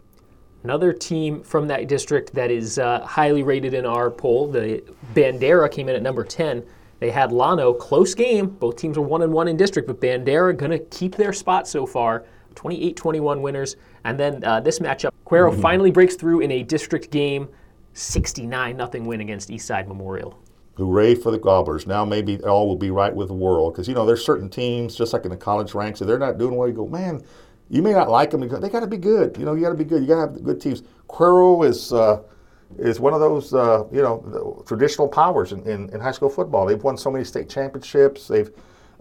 Another team from that district that is uh, highly rated in our poll, the Bandera came in at number 10. They had Llano, close game. Both teams are 1 and 1 in district, but Bandera going to keep their spot so far. 28 21 winners. And then uh, this matchup, Cuero mm-hmm. finally breaks through in a district game, 69 nothing win against Eastside Memorial. Hooray for the Gobblers. Now maybe all will be right with the world. Because, you know, there's certain teams, just like in the college ranks, if they're not doing well, you go, man, you may not like them. They got to be good. You know, you got to be good. You got to have good teams. Cuero is uh, is one of those uh, you know traditional powers in, in, in, high school football. They've won so many state championships. They've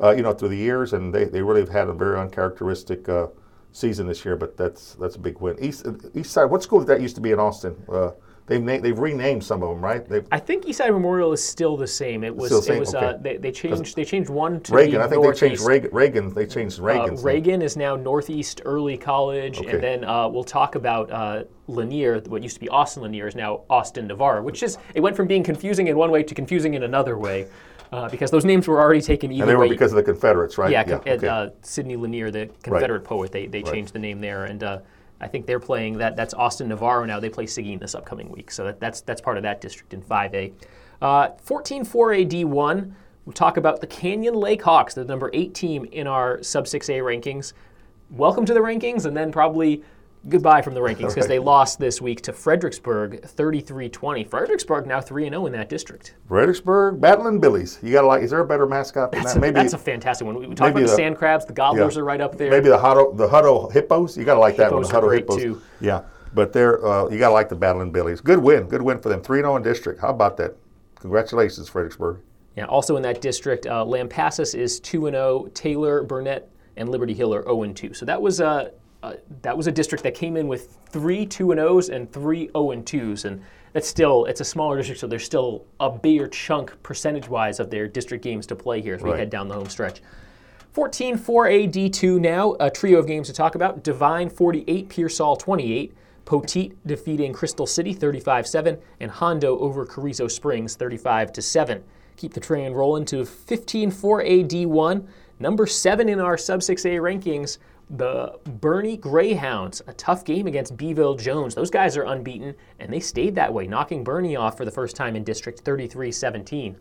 uh, you know through the years, and they, they really have had a very uncharacteristic uh, season this year. But that's that's a big win. East East Side. What school did that used to be in Austin? Uh, They've na- they've renamed some of them, right? They've I think Eastside Memorial is still the same. It was it was uh, okay. uh, they, they changed they changed one to Reagan. I think Northeast. they changed Reagan. Reagan. They changed Reagan. Uh, Reagan is now Northeast Early College, okay. and then uh, we'll talk about uh, Lanier. What used to be Austin Lanier is now Austin Navarro, which is it went from being confusing in one way to confusing in another way. Uh, because those names were already taken either and they were way. because of the Confederates, right? Yeah, yeah okay. uh, Sidney Lanier, the Confederate right. poet, they, they changed right. the name there. And uh, I think they're playing that. That's Austin Navarro now. They play Seguin this upcoming week, so that, that's that's part of that district in 5A. Uh, 14-4A D1. We'll talk about the Canyon Lake Hawks, the number eight team in our sub 6A rankings. Welcome to the rankings, and then probably goodbye from the rankings because right. they lost this week to Fredericksburg 33-20. Fredericksburg now 3 and 0 in that district. Fredericksburg battling Billies. You got to like is there a better mascot than that's that? A, maybe that's a fantastic one. We talked about the, the, sand crabs, the gobblers yeah. are right up there. Maybe the huddle the huddle Hippos. You got to like that one. The Hutto Hippos. Too. Yeah. But they're uh, you got to like the battling Billies. Good win. Good win for them. 3-0 in district. How about that? Congratulations Fredericksburg. Yeah, also in that district, uh, Lampasas is 2 0, Taylor, Burnet, and Liberty Hill are 0 2. So that was uh, uh, that was a district that came in with three 2 and O's and three 0 and 2s. And that's still, it's a smaller district, so there's still a bigger chunk percentage wise of their district games to play here as we right. head down the home stretch. 14 4A D2 now, a trio of games to talk about. Devine 48, Pearsall 28. Poteet defeating Crystal City 35 7, and Hondo over Carrizo Springs 35 7. Keep the train rolling to 15 4A D1, number 7 in our sub 6A rankings the Boerne Greyhounds, a tough game against Beeville Jones. Those guys are unbeaten, and they stayed that way, knocking Boerne off for the first time in District 33 17.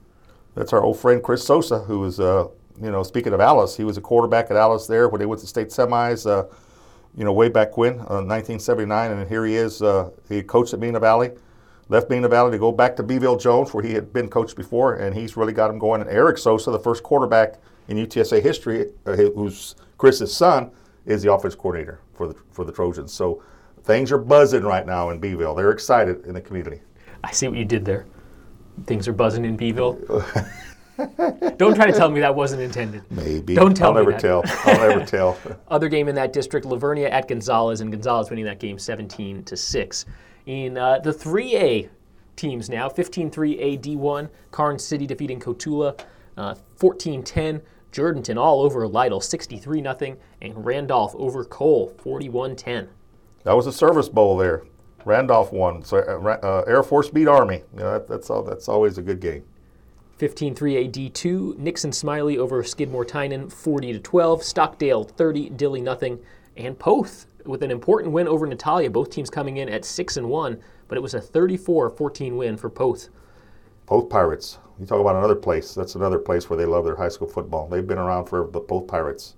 That's our old friend Chris Soza, who was, uh, you know, speaking of Alice, he was a quarterback at Alice there when they went to state semis, uh, you know, way back when, uh, 1979, and here he is. Uh, he coached at Medina Valley, left Medina Valley to go back to Beeville Jones, where he had been coached before, and he's really got him going. And Eric Soza, the first quarterback in UTSA history, uh, who's Chris's son, is the offense coordinator for the for the Trojans. So things are buzzing right now in Beeville. They're excited in the community. I see what you did there. Things are buzzing in Beeville. Don't try to tell me that wasn't intended. Maybe. Don't tell I'll me never tell. I'll never tell. Other game in that district, La Vernia at Gonzales, and Gonzales winning that game 17 to six. In uh, the 3A teams now, 15-3 AD1, Karnes City defeating Cotulla, uh, 14-10. Jourdanton all over Lytle 63 0, and Randolph over Cole 41 10. That was a service bowl there. Randolph won. So uh, uh, Air Force beat Army. You know, that, that's all, that's always a good game. 15-3 AD2. Nixon Smiley over Skidmore Tynan 40 to 12. Stockdale 30, Dilley nothing, and Poth with an important win over Natalia. Both teams coming in at six and one, but it was a 34-14 win for Poth. Poth Pirates. You talk about another place. That's another place where they love their high school football. They've been around for both Pirates.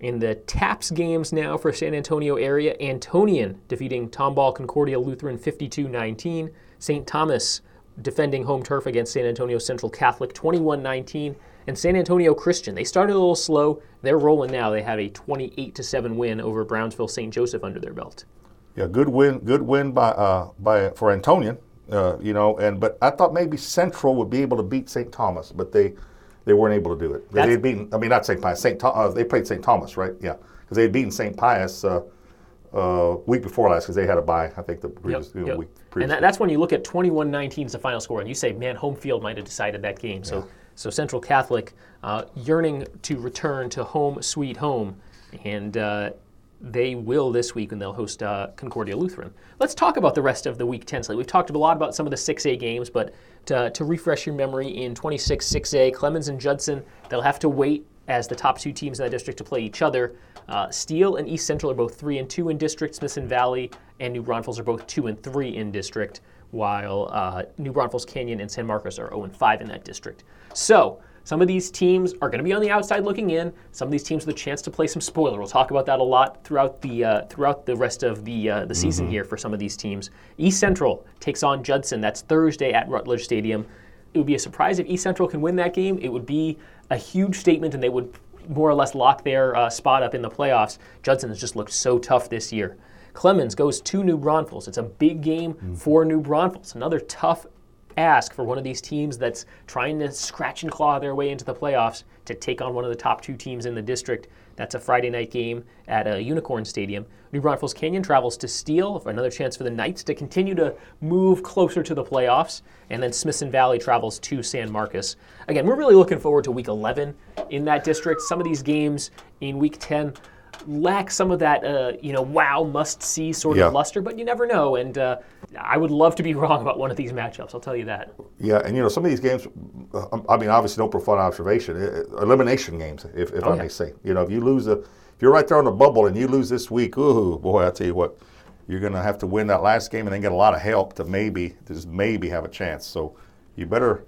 In the TAPPS games now for San Antonio area, Antonian defeating Tomball Concordia Lutheran 52-19. St. Thomas defending home turf against San Antonio Central Catholic 21-19. And San Antonio Christian, they started a little slow. They're rolling now. They have a 28 7 win over Brownsville St. Joseph under their belt. Yeah, good win. Good win by uh, by for Antonian. Uh, you know, and but I thought maybe Central would be able to beat St. Thomas, but they they weren't able to do it. They had beaten. I mean, not St. Pius. St. Th- uh, they played St. Thomas, right? Yeah, because they had beaten St. Pius uh, uh, week before last because they had a bye. I think the previous yep, you know, yep. week. Previous and that, that's when you look at 21-19 is the final score, and you say, man, home field might have decided that game. So, yeah. so Central Catholic uh, yearning to return to home sweet home, and uh, they will this week, and they'll host uh, Concordia Lutheran. Let's talk about the rest of the Week 10 slate. We've talked a lot about some of the 6A games, but to, to refresh your memory, in 26 6A, Clemens and Judson, they'll have to wait as the top two teams in that district to play each other. Uh, Steele and East Central are both three and two in district. Smithson Valley and New Braunfels are both two and three in district, while uh, New Braunfels Canyon and San Marcos are 0 and five in that district. So some of these teams are going to be on the outside looking in. Some of these teams with a chance to play some spoiler. We'll talk about that a lot throughout the uh, throughout the rest of the uh, the season mm-hmm. here for some of these teams. East Central takes on Judson. That's Thursday at Rutledge Stadium. It would be a surprise if East Central can win that game. It would be a huge statement, and they would more or less lock their uh, spot up in the playoffs. Judson has just looked so tough this year. Clemens goes to New Braunfels. It's a big game mm-hmm. for New Braunfels. Another tough ask for one of these teams that's trying to scratch and claw their way into the playoffs to take on one of the top two teams in the district. That's a Friday night game at a Unicorn Stadium. New Braunfels Canyon travels to Steele for another chance for the Knights to continue to move closer to the playoffs. And then Smithson Valley travels to San Marcos. Again, we're really looking forward to week 11 in that district. Some of these games in week 10 lack some of that, uh, you know, wow, must see sort yeah. of luster, but you never know. And uh, I would love to be wrong about one of these matchups. I'll tell you that. Yeah, and you know, some of these games, uh, I mean, obviously, no pro fun observation, elimination games, if, if oh, I yeah. may say. You know, if you lose a, if you're right there on the bubble and you lose this week, ooh, boy, I tell you what, you're going to have to win that last game and then get a lot of help to maybe, to just maybe have a chance. So you better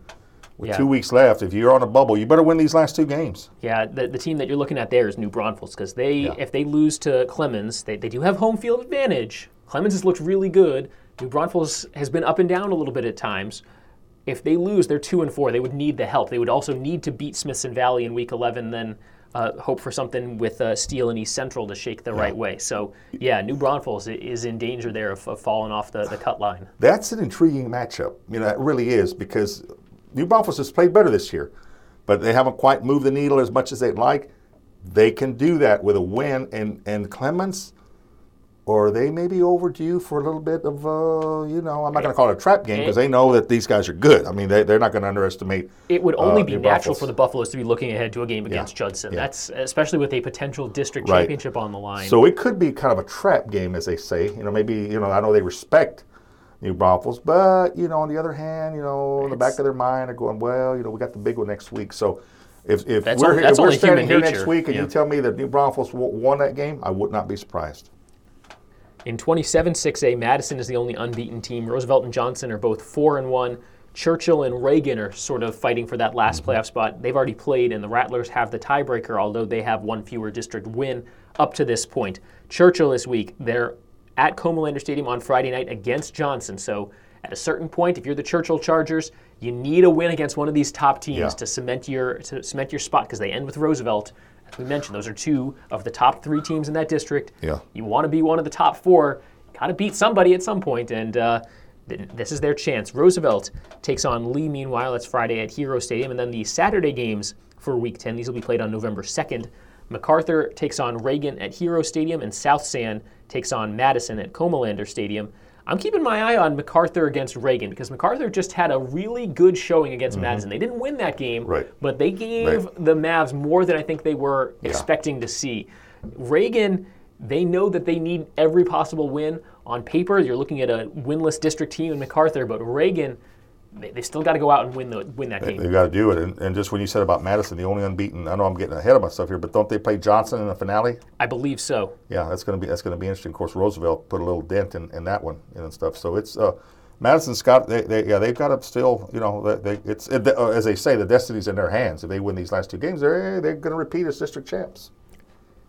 with yeah. two weeks left, if you're on a bubble, you better win these last two games. Yeah, the, the team that you're looking at there is New Braunfels because they, yeah. if they lose to Clemens, they, they do have home field advantage. Clemens has looked really good. New Braunfels has been up and down a little bit at times. If they lose, they're two and four. They would need the help. They would also need to beat Smithson Valley in Week 11, then uh, hope for something with uh, Steele and East Central to shake the yeah. right way. So, yeah, New Braunfels is in danger there of, of falling off the, the cut line. That's an intriguing matchup. You know, it really is because New Braunfels has played better this year, but they haven't quite moved the needle as much as they'd like. They can do that with a win, and and Clemens, or they may be overdue for a little bit of, uh, you know, I'm not going to call it a trap game because they know that these guys are good. I mean, they, they're not going to underestimate. It would only uh, be natural for the Buffaloes to be looking ahead to a game against yeah. Judson. Yeah. That's especially with a potential district right. championship on the line. So it could be kind of a trap game, as they say. You know, maybe you know, I know they respect New Braunfels. But, you know, on the other hand, you know, in the back of their mind, they're going, well, you know, we got the big one next week. So if, if we're, only, if we're standing here nature. next week and yeah. you tell me that New Braunfels won that game, I would not be surprised. In 27 6A, Madison is the only unbeaten team. Roosevelt and Johnson are both 4 and 1. Churchill and Reagan are sort of fighting for that last mm-hmm. playoff spot. They've already played, and the Rattlers have the tiebreaker, although they have one fewer district win up to this point. Churchill this week, they're at Comalander Stadium on Friday night against Johnson. So at a certain point, if you're the Churchill Chargers, you need a win against one of these top teams yeah. to cement your to cement your spot because they end with Roosevelt. As we mentioned, those are two of the top three teams in that district. Yeah. You want to be one of the top four. Got to beat somebody at some point, and uh, th- this is their chance. Roosevelt takes on Lee. Meanwhile, it's Friday at Hero Stadium, and then the Saturday games for Week 10. These will be played on November 2nd. MacArthur takes on Reagan at Hero Stadium, and South San takes on Madison at Comalander Stadium. I'm keeping my eye on MacArthur against Reagan because MacArthur just had a really good showing against mm-hmm. Madison. They didn't win that game, right. but they gave right. the Mavs more than I think they were yeah. expecting to see. Reagan, they know that they need every possible win. On paper, you're looking at a winless district team in MacArthur, but Reagan – they, they still got to go out and win the win that game. They, have got to do it. And, and, just when you said about Madison, the only unbeaten, I know I'm getting ahead of myself here, but don't they play Johnson in the finale? I believe so. Yeah, that's going to be that's going to be interesting. Of course, Roosevelt put a little dent in, in that one and stuff. So it's uh, Madison Scott. They, they, yeah they've got to still you know they, it's it, uh, as they say the destiny's in their hands. If they win these last two games, they're they're going to repeat as district champs.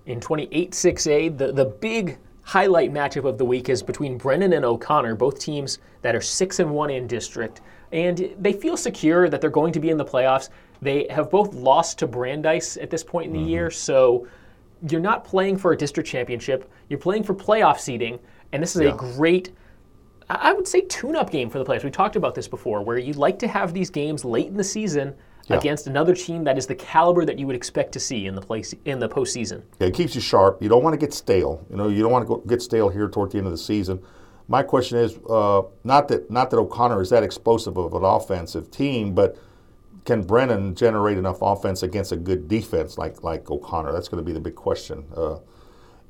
In 28-6A, the the big highlight matchup of the week is between Brennan and O'Connor, both teams that are six and one in district and they feel secure that they're going to be in the playoffs. They have both lost to Brandeis at this point in the mm-hmm. year, so you're not playing for a district championship. You're playing for playoff seeding, and this is yeah. a great, I would say, tune-up game for the players. We talked about this before, where you like to have these games late in the season yeah. against another team that is the caliber that you would expect to see in the place in the postseason. Yeah, it keeps you sharp. You don't want to get stale. You know, you don't want to get stale here toward the end of the season. My question is uh, not that not that O'Connor is that explosive of an offensive team, but can Brennan generate enough offense against a good defense like like O'Connor? That's going to be the big question. Uh,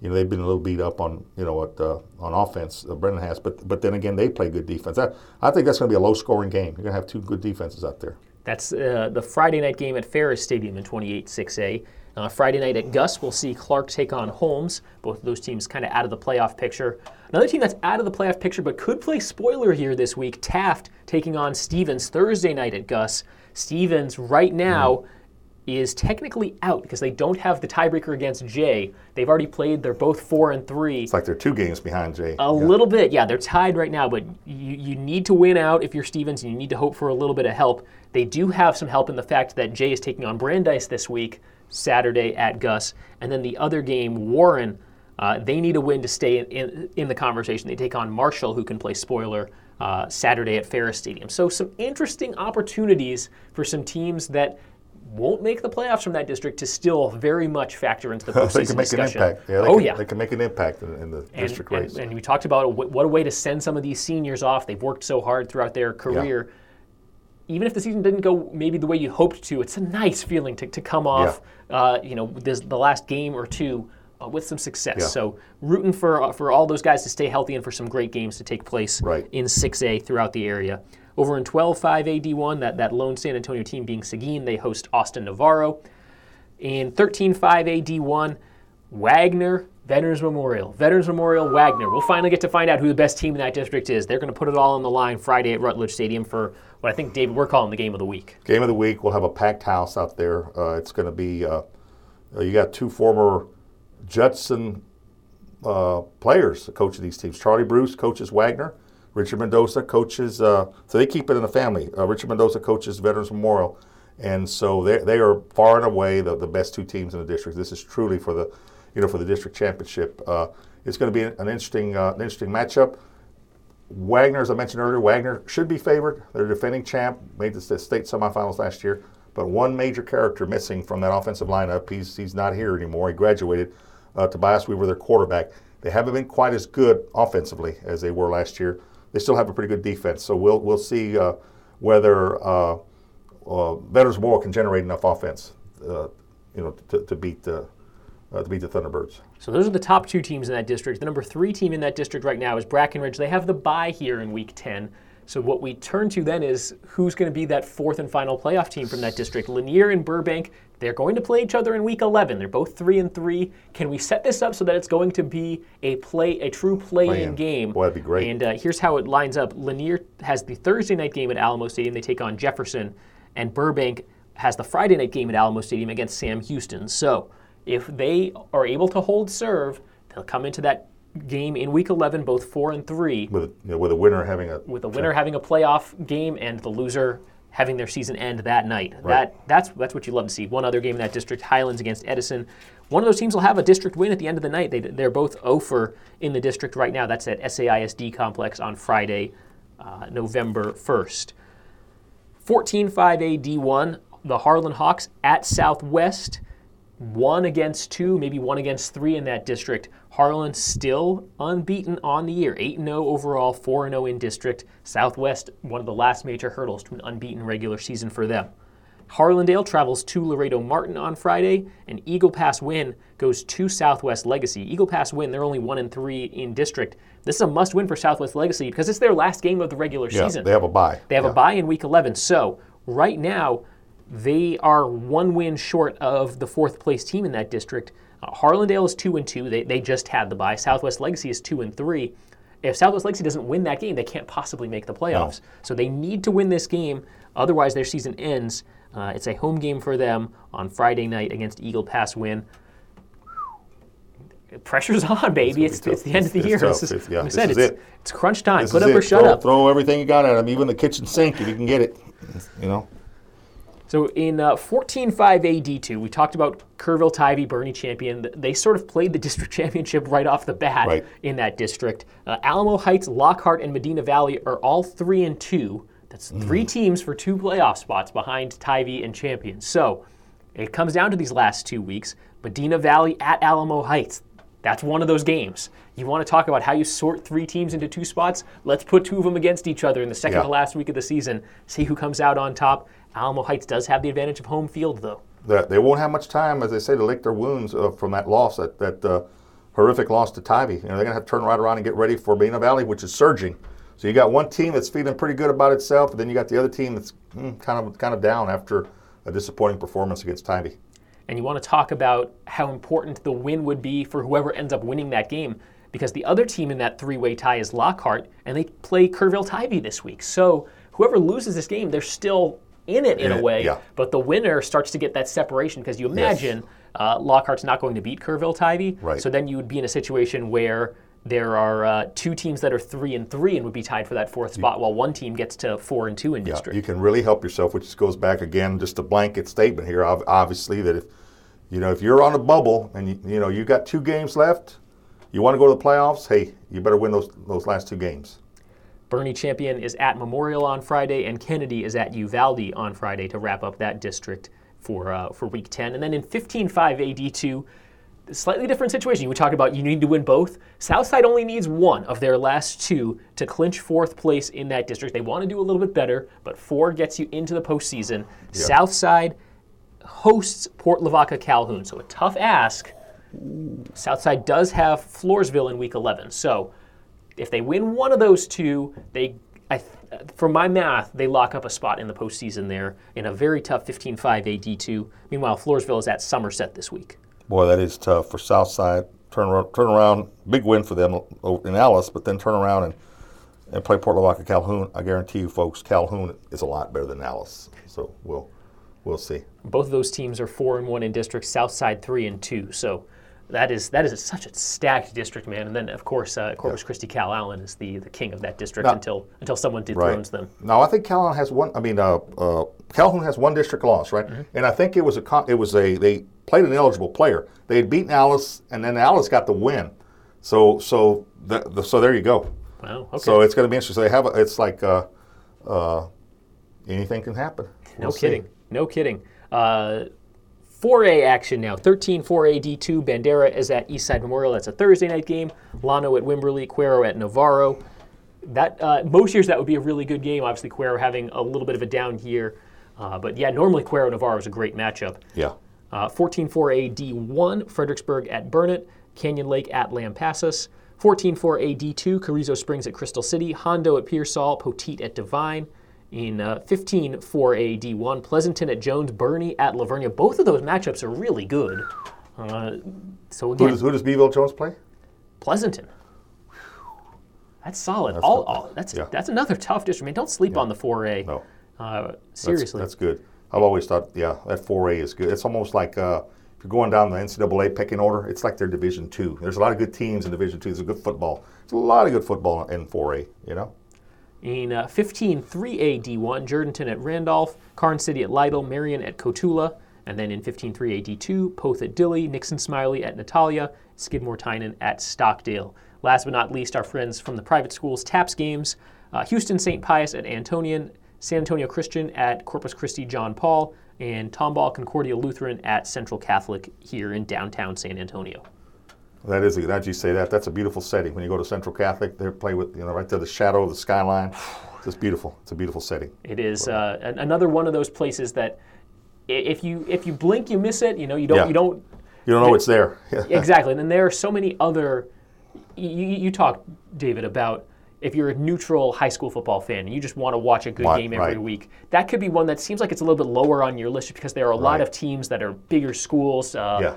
you know, they've been a little beat up on you know what uh, on offense. Uh, Brennan has, but but then again, they play good defense. I, I think that's going to be a low scoring game. You're going to have two good defenses out there. That's uh, the Friday night game at Farris Stadium in 28 6A. Uh, Friday night at Gus, we'll see Clark take on Holmes. Both of those teams kind of out of the playoff picture. Another team that's out of the playoff picture but could play spoiler here this week Taft taking on Stevens Thursday night at Gus. Stevens, right now, is technically out because they don't have the tiebreaker against Jay. They've already played. They're both four and three. It's like they're two games behind Jay. A yeah. little bit, yeah. They're tied right now, but you, you need to win out if you're Stevens, and you need to hope for a little bit of help. They do have some help in the fact that Jay is taking on Brandeis this week, Saturday at Gus, and then the other game, Warren. Uh, they need a win to stay in, in, in, the conversation. They take on Marshall, who can play spoiler uh, Saturday at Farris Stadium. So, some interesting opportunities for some teams that won't make the playoffs from that district to still very much factor into the postseason they can make discussion. An impact. Yeah, oh can, yeah, they can make an impact in, in the and, district and, race. And we talked about what a way to send some of these seniors off. They've worked so hard throughout their career. Yeah. Even if the season didn't go maybe the way you hoped to, it's a nice feeling to, to come off. Yeah. Uh, you know, this, the last game or two. Uh, with some success, yeah. so rooting for uh, for all those guys to stay healthy and for some great games to take place right. in 6A throughout the area. Over in 12-5 AD1, that, that lone San Antonio team being Seguin, they host Austin Navarro. In 13-5 AD1, Wagner Veterans Memorial. Veterans Memorial Wagner. We'll finally get to find out who the best team in that district is. They're going to put it all on the line Friday at Rutledge Stadium for what I think, David, we're calling the game of the week. Game of the week. We'll have a packed house out there. Uh, it's going to be, uh, uh, you got two former Judson uh, players, the coach of these teams. Charlie Bruce coaches Wagner. Richard Mendoza coaches, uh, so they keep it in the family. Uh, Richard Mendoza coaches Veterans Memorial, and so they, they are far and away the, the best two teams in the district. This is truly for the, you know, for the district championship. It's going to be an interesting, an interesting matchup. Wagner, as I mentioned earlier, Wagner should be favored. They're defending champ, made the state semifinals last year, but one major character missing from that offensive lineup. He's he's not here anymore. He graduated. Uh, Tobias Weaver, their quarterback. They haven't been quite as good offensively as they were last year they still have a pretty good defense. So we'll we'll see uh, whether uh, uh, Veterans Memorial can generate enough offense, uh, you know, to, to beat the to beat the Thunderbirds. So those are the top two teams in that district. The number three team in that district right now is Brackenridge. They have the bye here in Week 10. So what we turn to then is who's going to be that fourth and final playoff team from that district. Lanier and Burbank, they're going to play each other in week 11. They're both 3 and 3. Can we set this up so that it's going to be a play a true play-in game? Boy, that'd be great. And uh, here's how it lines up. Lanier has the Thursday night game at Alamo Stadium. They take on Jefferson and Burbank has the Friday night game at Alamo Stadium against Sam Houston. So, if they are able to hold serve, they'll come into that game in Week 11, both four and three. With you know, with a winner having a with a winner having a playoff game and the loser having their season end that night. Right. That that's that's what you love to see. One other game in that district, Highlands against Edison. One of those teams will have a district win at the end of the night. They, they're both over in the district right now. That's at SAISD complex on Friday, uh, November 1st. 14-5 AD1, the Harlan Hawks at Southwest one against two, maybe one against three in that district. Harlan still unbeaten on the year, 8 0 overall, 4 0 in district. Southwest, one of the last major hurdles to an unbeaten regular season for them. Harlandale travels to Laredo Martin on Friday, and Eagle Pass Winn goes to Southwest Legacy. Eagle Pass Winn, they're only 1 and 3 in district. This is a must win for Southwest Legacy because it's their last game of the regular yeah, season. They have a bye. They have yeah. a bye in week 11. So, right now, they are one win short of the fourth place team in that district. Uh, Harlandale is two and two. They, they just had the bye. Southwest Legacy is two and three. If Southwest Legacy doesn't win that game, they can't possibly make the playoffs. No. So they need to win this game. Otherwise, their season ends. Uh, it's a home game for them on Friday night against Eagle Pass Winn. Pressure's on, baby. It's, it's, the end of the year. This is, it's, yeah, like I said, it's, it. it's crunch time. This Put up it. or shut throw, up. Throw everything you got at them, even the kitchen sink if you can get it. You know. So in uh, 14-5 AD2, we talked about Kerrville, Tivy, Boerne Champion. They sort of played the district championship right off the bat right. in that district. Uh, Alamo Heights, Lockhart, and Medina Valley are all three and two. That's three teams for two playoff spots behind Tivy and Champion. So it comes down to these last two weeks. Medina Valley at Alamo Heights. That's one of those games. You want to talk about how you sort three teams into two spots? Let's put two of them against each other in the second Yeah. to last week of the season. See who comes out on top. Alamo Heights does have the advantage of home field, though. that they won't have much time, as they say, to lick their wounds uh, from that loss, that, that uh, horrific loss to Tivy. You know, they're going to have to turn right around and get ready for Medina Valley, which is surging. So you got one team that's feeling pretty good about itself, and then you got the other team that's mm, kind of kind of down after a disappointing performance against Tivy. and you want to talk about how important the win would be for whoever ends up winning that game because the other team in that three-way tie is Lockhart and they play Kerrville Tivy this week. So whoever loses this game, they're still in it in In a it, way, yeah. but the winner starts to get that separation because you imagine uh, Lockhart's not going to beat Kerrville Tivy. Right. So then you would be in a situation where there are uh, two teams that are three and three and would be tied for that fourth spot, while one team gets to four and two in Yeah, district. you can really help yourself, which goes back again, just a blanket statement here. Obviously, that if you know if you're on a bubble and you, you know you got two games left, you want to go to the playoffs. Hey, you better win those those last two games. Boerne Champion is at Memorial on Friday, and Kennedy is at Uvalde on Friday to wrap up that district for uh, for Week 10. And then in 15-5 AD2, slightly different situation. We talk about you need to win both. Southside only needs one of their last two to clinch fourth place in that district. They want to do a little bit better, but four gets you into the postseason. Southside hosts Port Lavaca Calhoun, so a tough ask. Southside does have Floresville in Week 11, so if they win one of those two, they, I, from my math, they lock up a spot in the postseason there in a very tough 15-5 AD2. Meanwhile, Floresville is at Somerset this week. Boy, that is tough for Southside. Turn around, turn around, big win for them in Alice, but then turn around and, and play Port Lavaca Calhoun. I guarantee you, folks, Calhoun is a lot better than Alice. So we'll we'll see. Both of those teams are four and one in district. Southside three and two. So that is that is such a stacked district, man. And then of course uh, Corpus Christi Calallen is the, the king of that district Now- until until someone dethrones them. Now I think Calhoun has one. I mean, uh, uh, Calhoun has one district loss, right? And I think it was a it was a they played an eligible player. They had beaten Alice, and then Alice got the win. So so the, the, so there you go. Wow. Okay. So it's going to be interesting. They have a, it's like uh, uh, anything can happen. No We'll see. kidding. No kidding. Uh, 4A action now. 13 4A D2. Bandera is at Eastside Memorial. That's a Thursday night game. Llano at Wimberley. Cuero at Navarro. That uh, most years that would be a really good game. Obviously, Cuero having a little bit of a down year, uh, but yeah, normally Cuero Navarro is a great matchup. Yeah. Uh, 14-4A D1, Fredericksburg at Burnet, Canyon Lake at Lampasas. 14-4A D2, Carrizo Springs at Crystal City, Hondo at Pearsall, Poteet at Devine. In uh, 15-4A D1, Pleasanton at Jones, Boerne at La Vernia. Both of those matchups are really good. Uh, so Who does who does Beeville Jones play? Pleasanton. That's solid. all, good. all, that's Yeah. that's another tough district. Man, don't sleep on the 4A. No. Uh, That's- seriously. that's, good. I've always thought, yeah, that 4A is good. It's almost like uh, if you're going down the NCAA pecking order, it's like their Division Two. There's a lot of good teams in Division Two. There's a good football. There's a lot of good football in 4A. You know. In uh, 15 3A D1, Jourdanton at Randolph, Karnes City at Lytle, Marion at Cotulla, and then in 15 3A D2, Poth at Dilley, Nixon Smiley at Natalia, Skidmore Tynan at Stockdale. Last but not least, our friends from the private schools TAPPS games uh, Houston St. Pius at Antonian, San Antonio Christian at Corpus Christi John Paul, and Tomball Concordia Lutheran at Central Catholic here in downtown San Antonio. That is, that you say that. That's a beautiful setting. When you go to Central Catholic, they play with you know right there, the shadow of the skyline. It's beautiful. It's a beautiful setting. It is uh, another one of those places that if you if you blink, you miss it. You know, you don't Yeah. you don't You don't know it's there. exactly. And then there are so many other. You, you talk, David, about if you're a neutral high school football fan and you just want to watch a good Right, game every right. week, that could be one that seems like it's a little bit lower on your list because there are a lot of teams that are bigger schools. Uh, Yeah.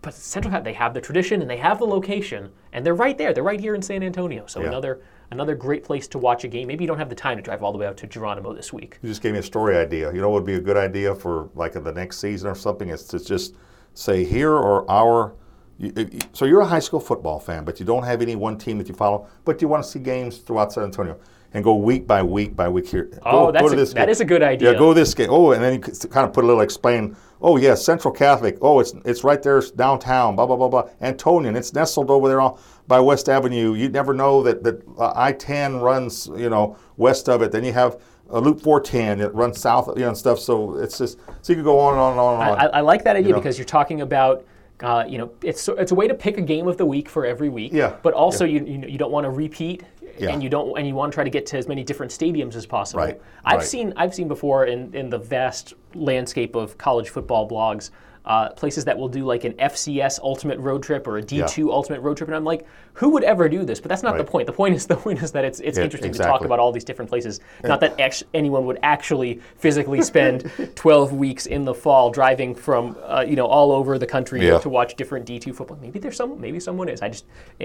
But Central Cat, they have the tradition and they have the location, and they're right there. They're right here in San Antonio. So Yeah. another another great place to watch a game. Maybe you don't have the time to drive all the way out to Geronimo this week. You just gave me a story idea. You know what would be a good idea for like the next season or something? Is to just say here or our. You, you- so you're a high school football fan, but you don't have any one team that you follow, but you want to see games throughout San Antonio and go week by week by week here. Oh, go, that's go a- that game. is a good idea. Yeah, go this game. Oh, and then you could kind of put a little explain. Oh, yeah, Central Catholic. Oh, it's it's right there downtown. Blah blah blah blah. Antonian. It's nestled over there on, by West Avenue. You never know that that uh, I-10 runs you know west of it. Then you have uh, Loop 410 that runs south, you know, and stuff. So it's just so you can go on and on and on and on. I, I like that idea you know? because you're talking about. Uh, you know, it's it's a way to pick a game of the week for every week. Yeah. But also, yeah. you you, you don't want to repeat, yeah. and you don't and you want to try to get to as many different stadiums as possible. Right. I've right. seen I've seen before in in the vast landscape of college football blogs uh, places that will do like an FCS ultimate road trip or a D2 yeah. ultimate road trip, and I'm like, who would ever do this? But that's not right. the point. The point is the point is that it's it's yeah, interesting exactly. to talk about all these different places. Yeah. Not that ex- anyone would actually physically spend 12 weeks in the fall driving from uh, you know all over the country to watch different D2 football. Maybe there's some, maybe someone is. I just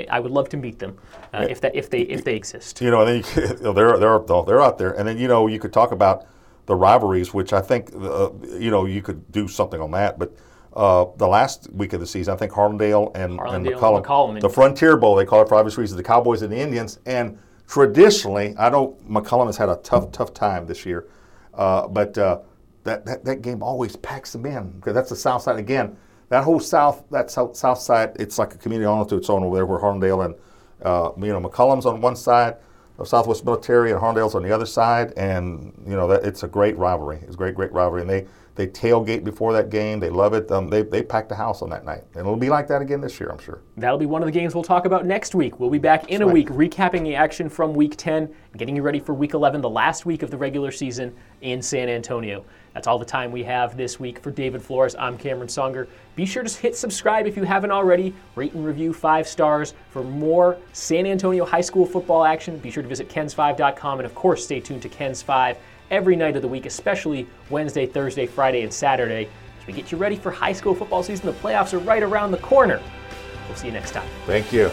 I would love to meet them uh, if that if they if they exist. You know, and then you, they're they're they're out there, and then you know you could talk about the rivalries, which I think uh, you know you could do something on that, but uh, the last week of the season, I think Harlandale and, Harlandale and McCollum, McCollum the Frontier Bowl, they call it for obvious reasons, the Cowboys and the Indians. And traditionally, I know McCollum has had a tough, tough time this year, uh, but uh, that, that, that game always packs them in because that's the South Side again. That whole South, that South, south Side, it's like a community all to its own over there, where Harlandale and uh, you know McCollum's on one side of Southwest Military and Harlandale's on the other side, and you know that it's a great rivalry. It's a great, great rivalry, and they they tailgate before that game. They love it. Um, they, they packed the house on that night. And it'll be like that again this year, I'm sure. That'll be one of the games we'll talk about next week. We'll be back in That's a right. week recapping the action from week 10 and getting you ready for week 11, the last week of the regular season in San Antonio. That's all the time we have this week for David Flores. I'm Cameron Songer. Be sure to hit subscribe if you haven't already. Rate and review five stars for more San Antonio high school football action. Be sure to visit kens5.com and, of course, stay tuned to Kens 5 every night of the week, especially Wednesday, Thursday, Friday, and Saturday, as we get you ready for high school football season. The playoffs are right around the corner. We'll see you next time. Thank you.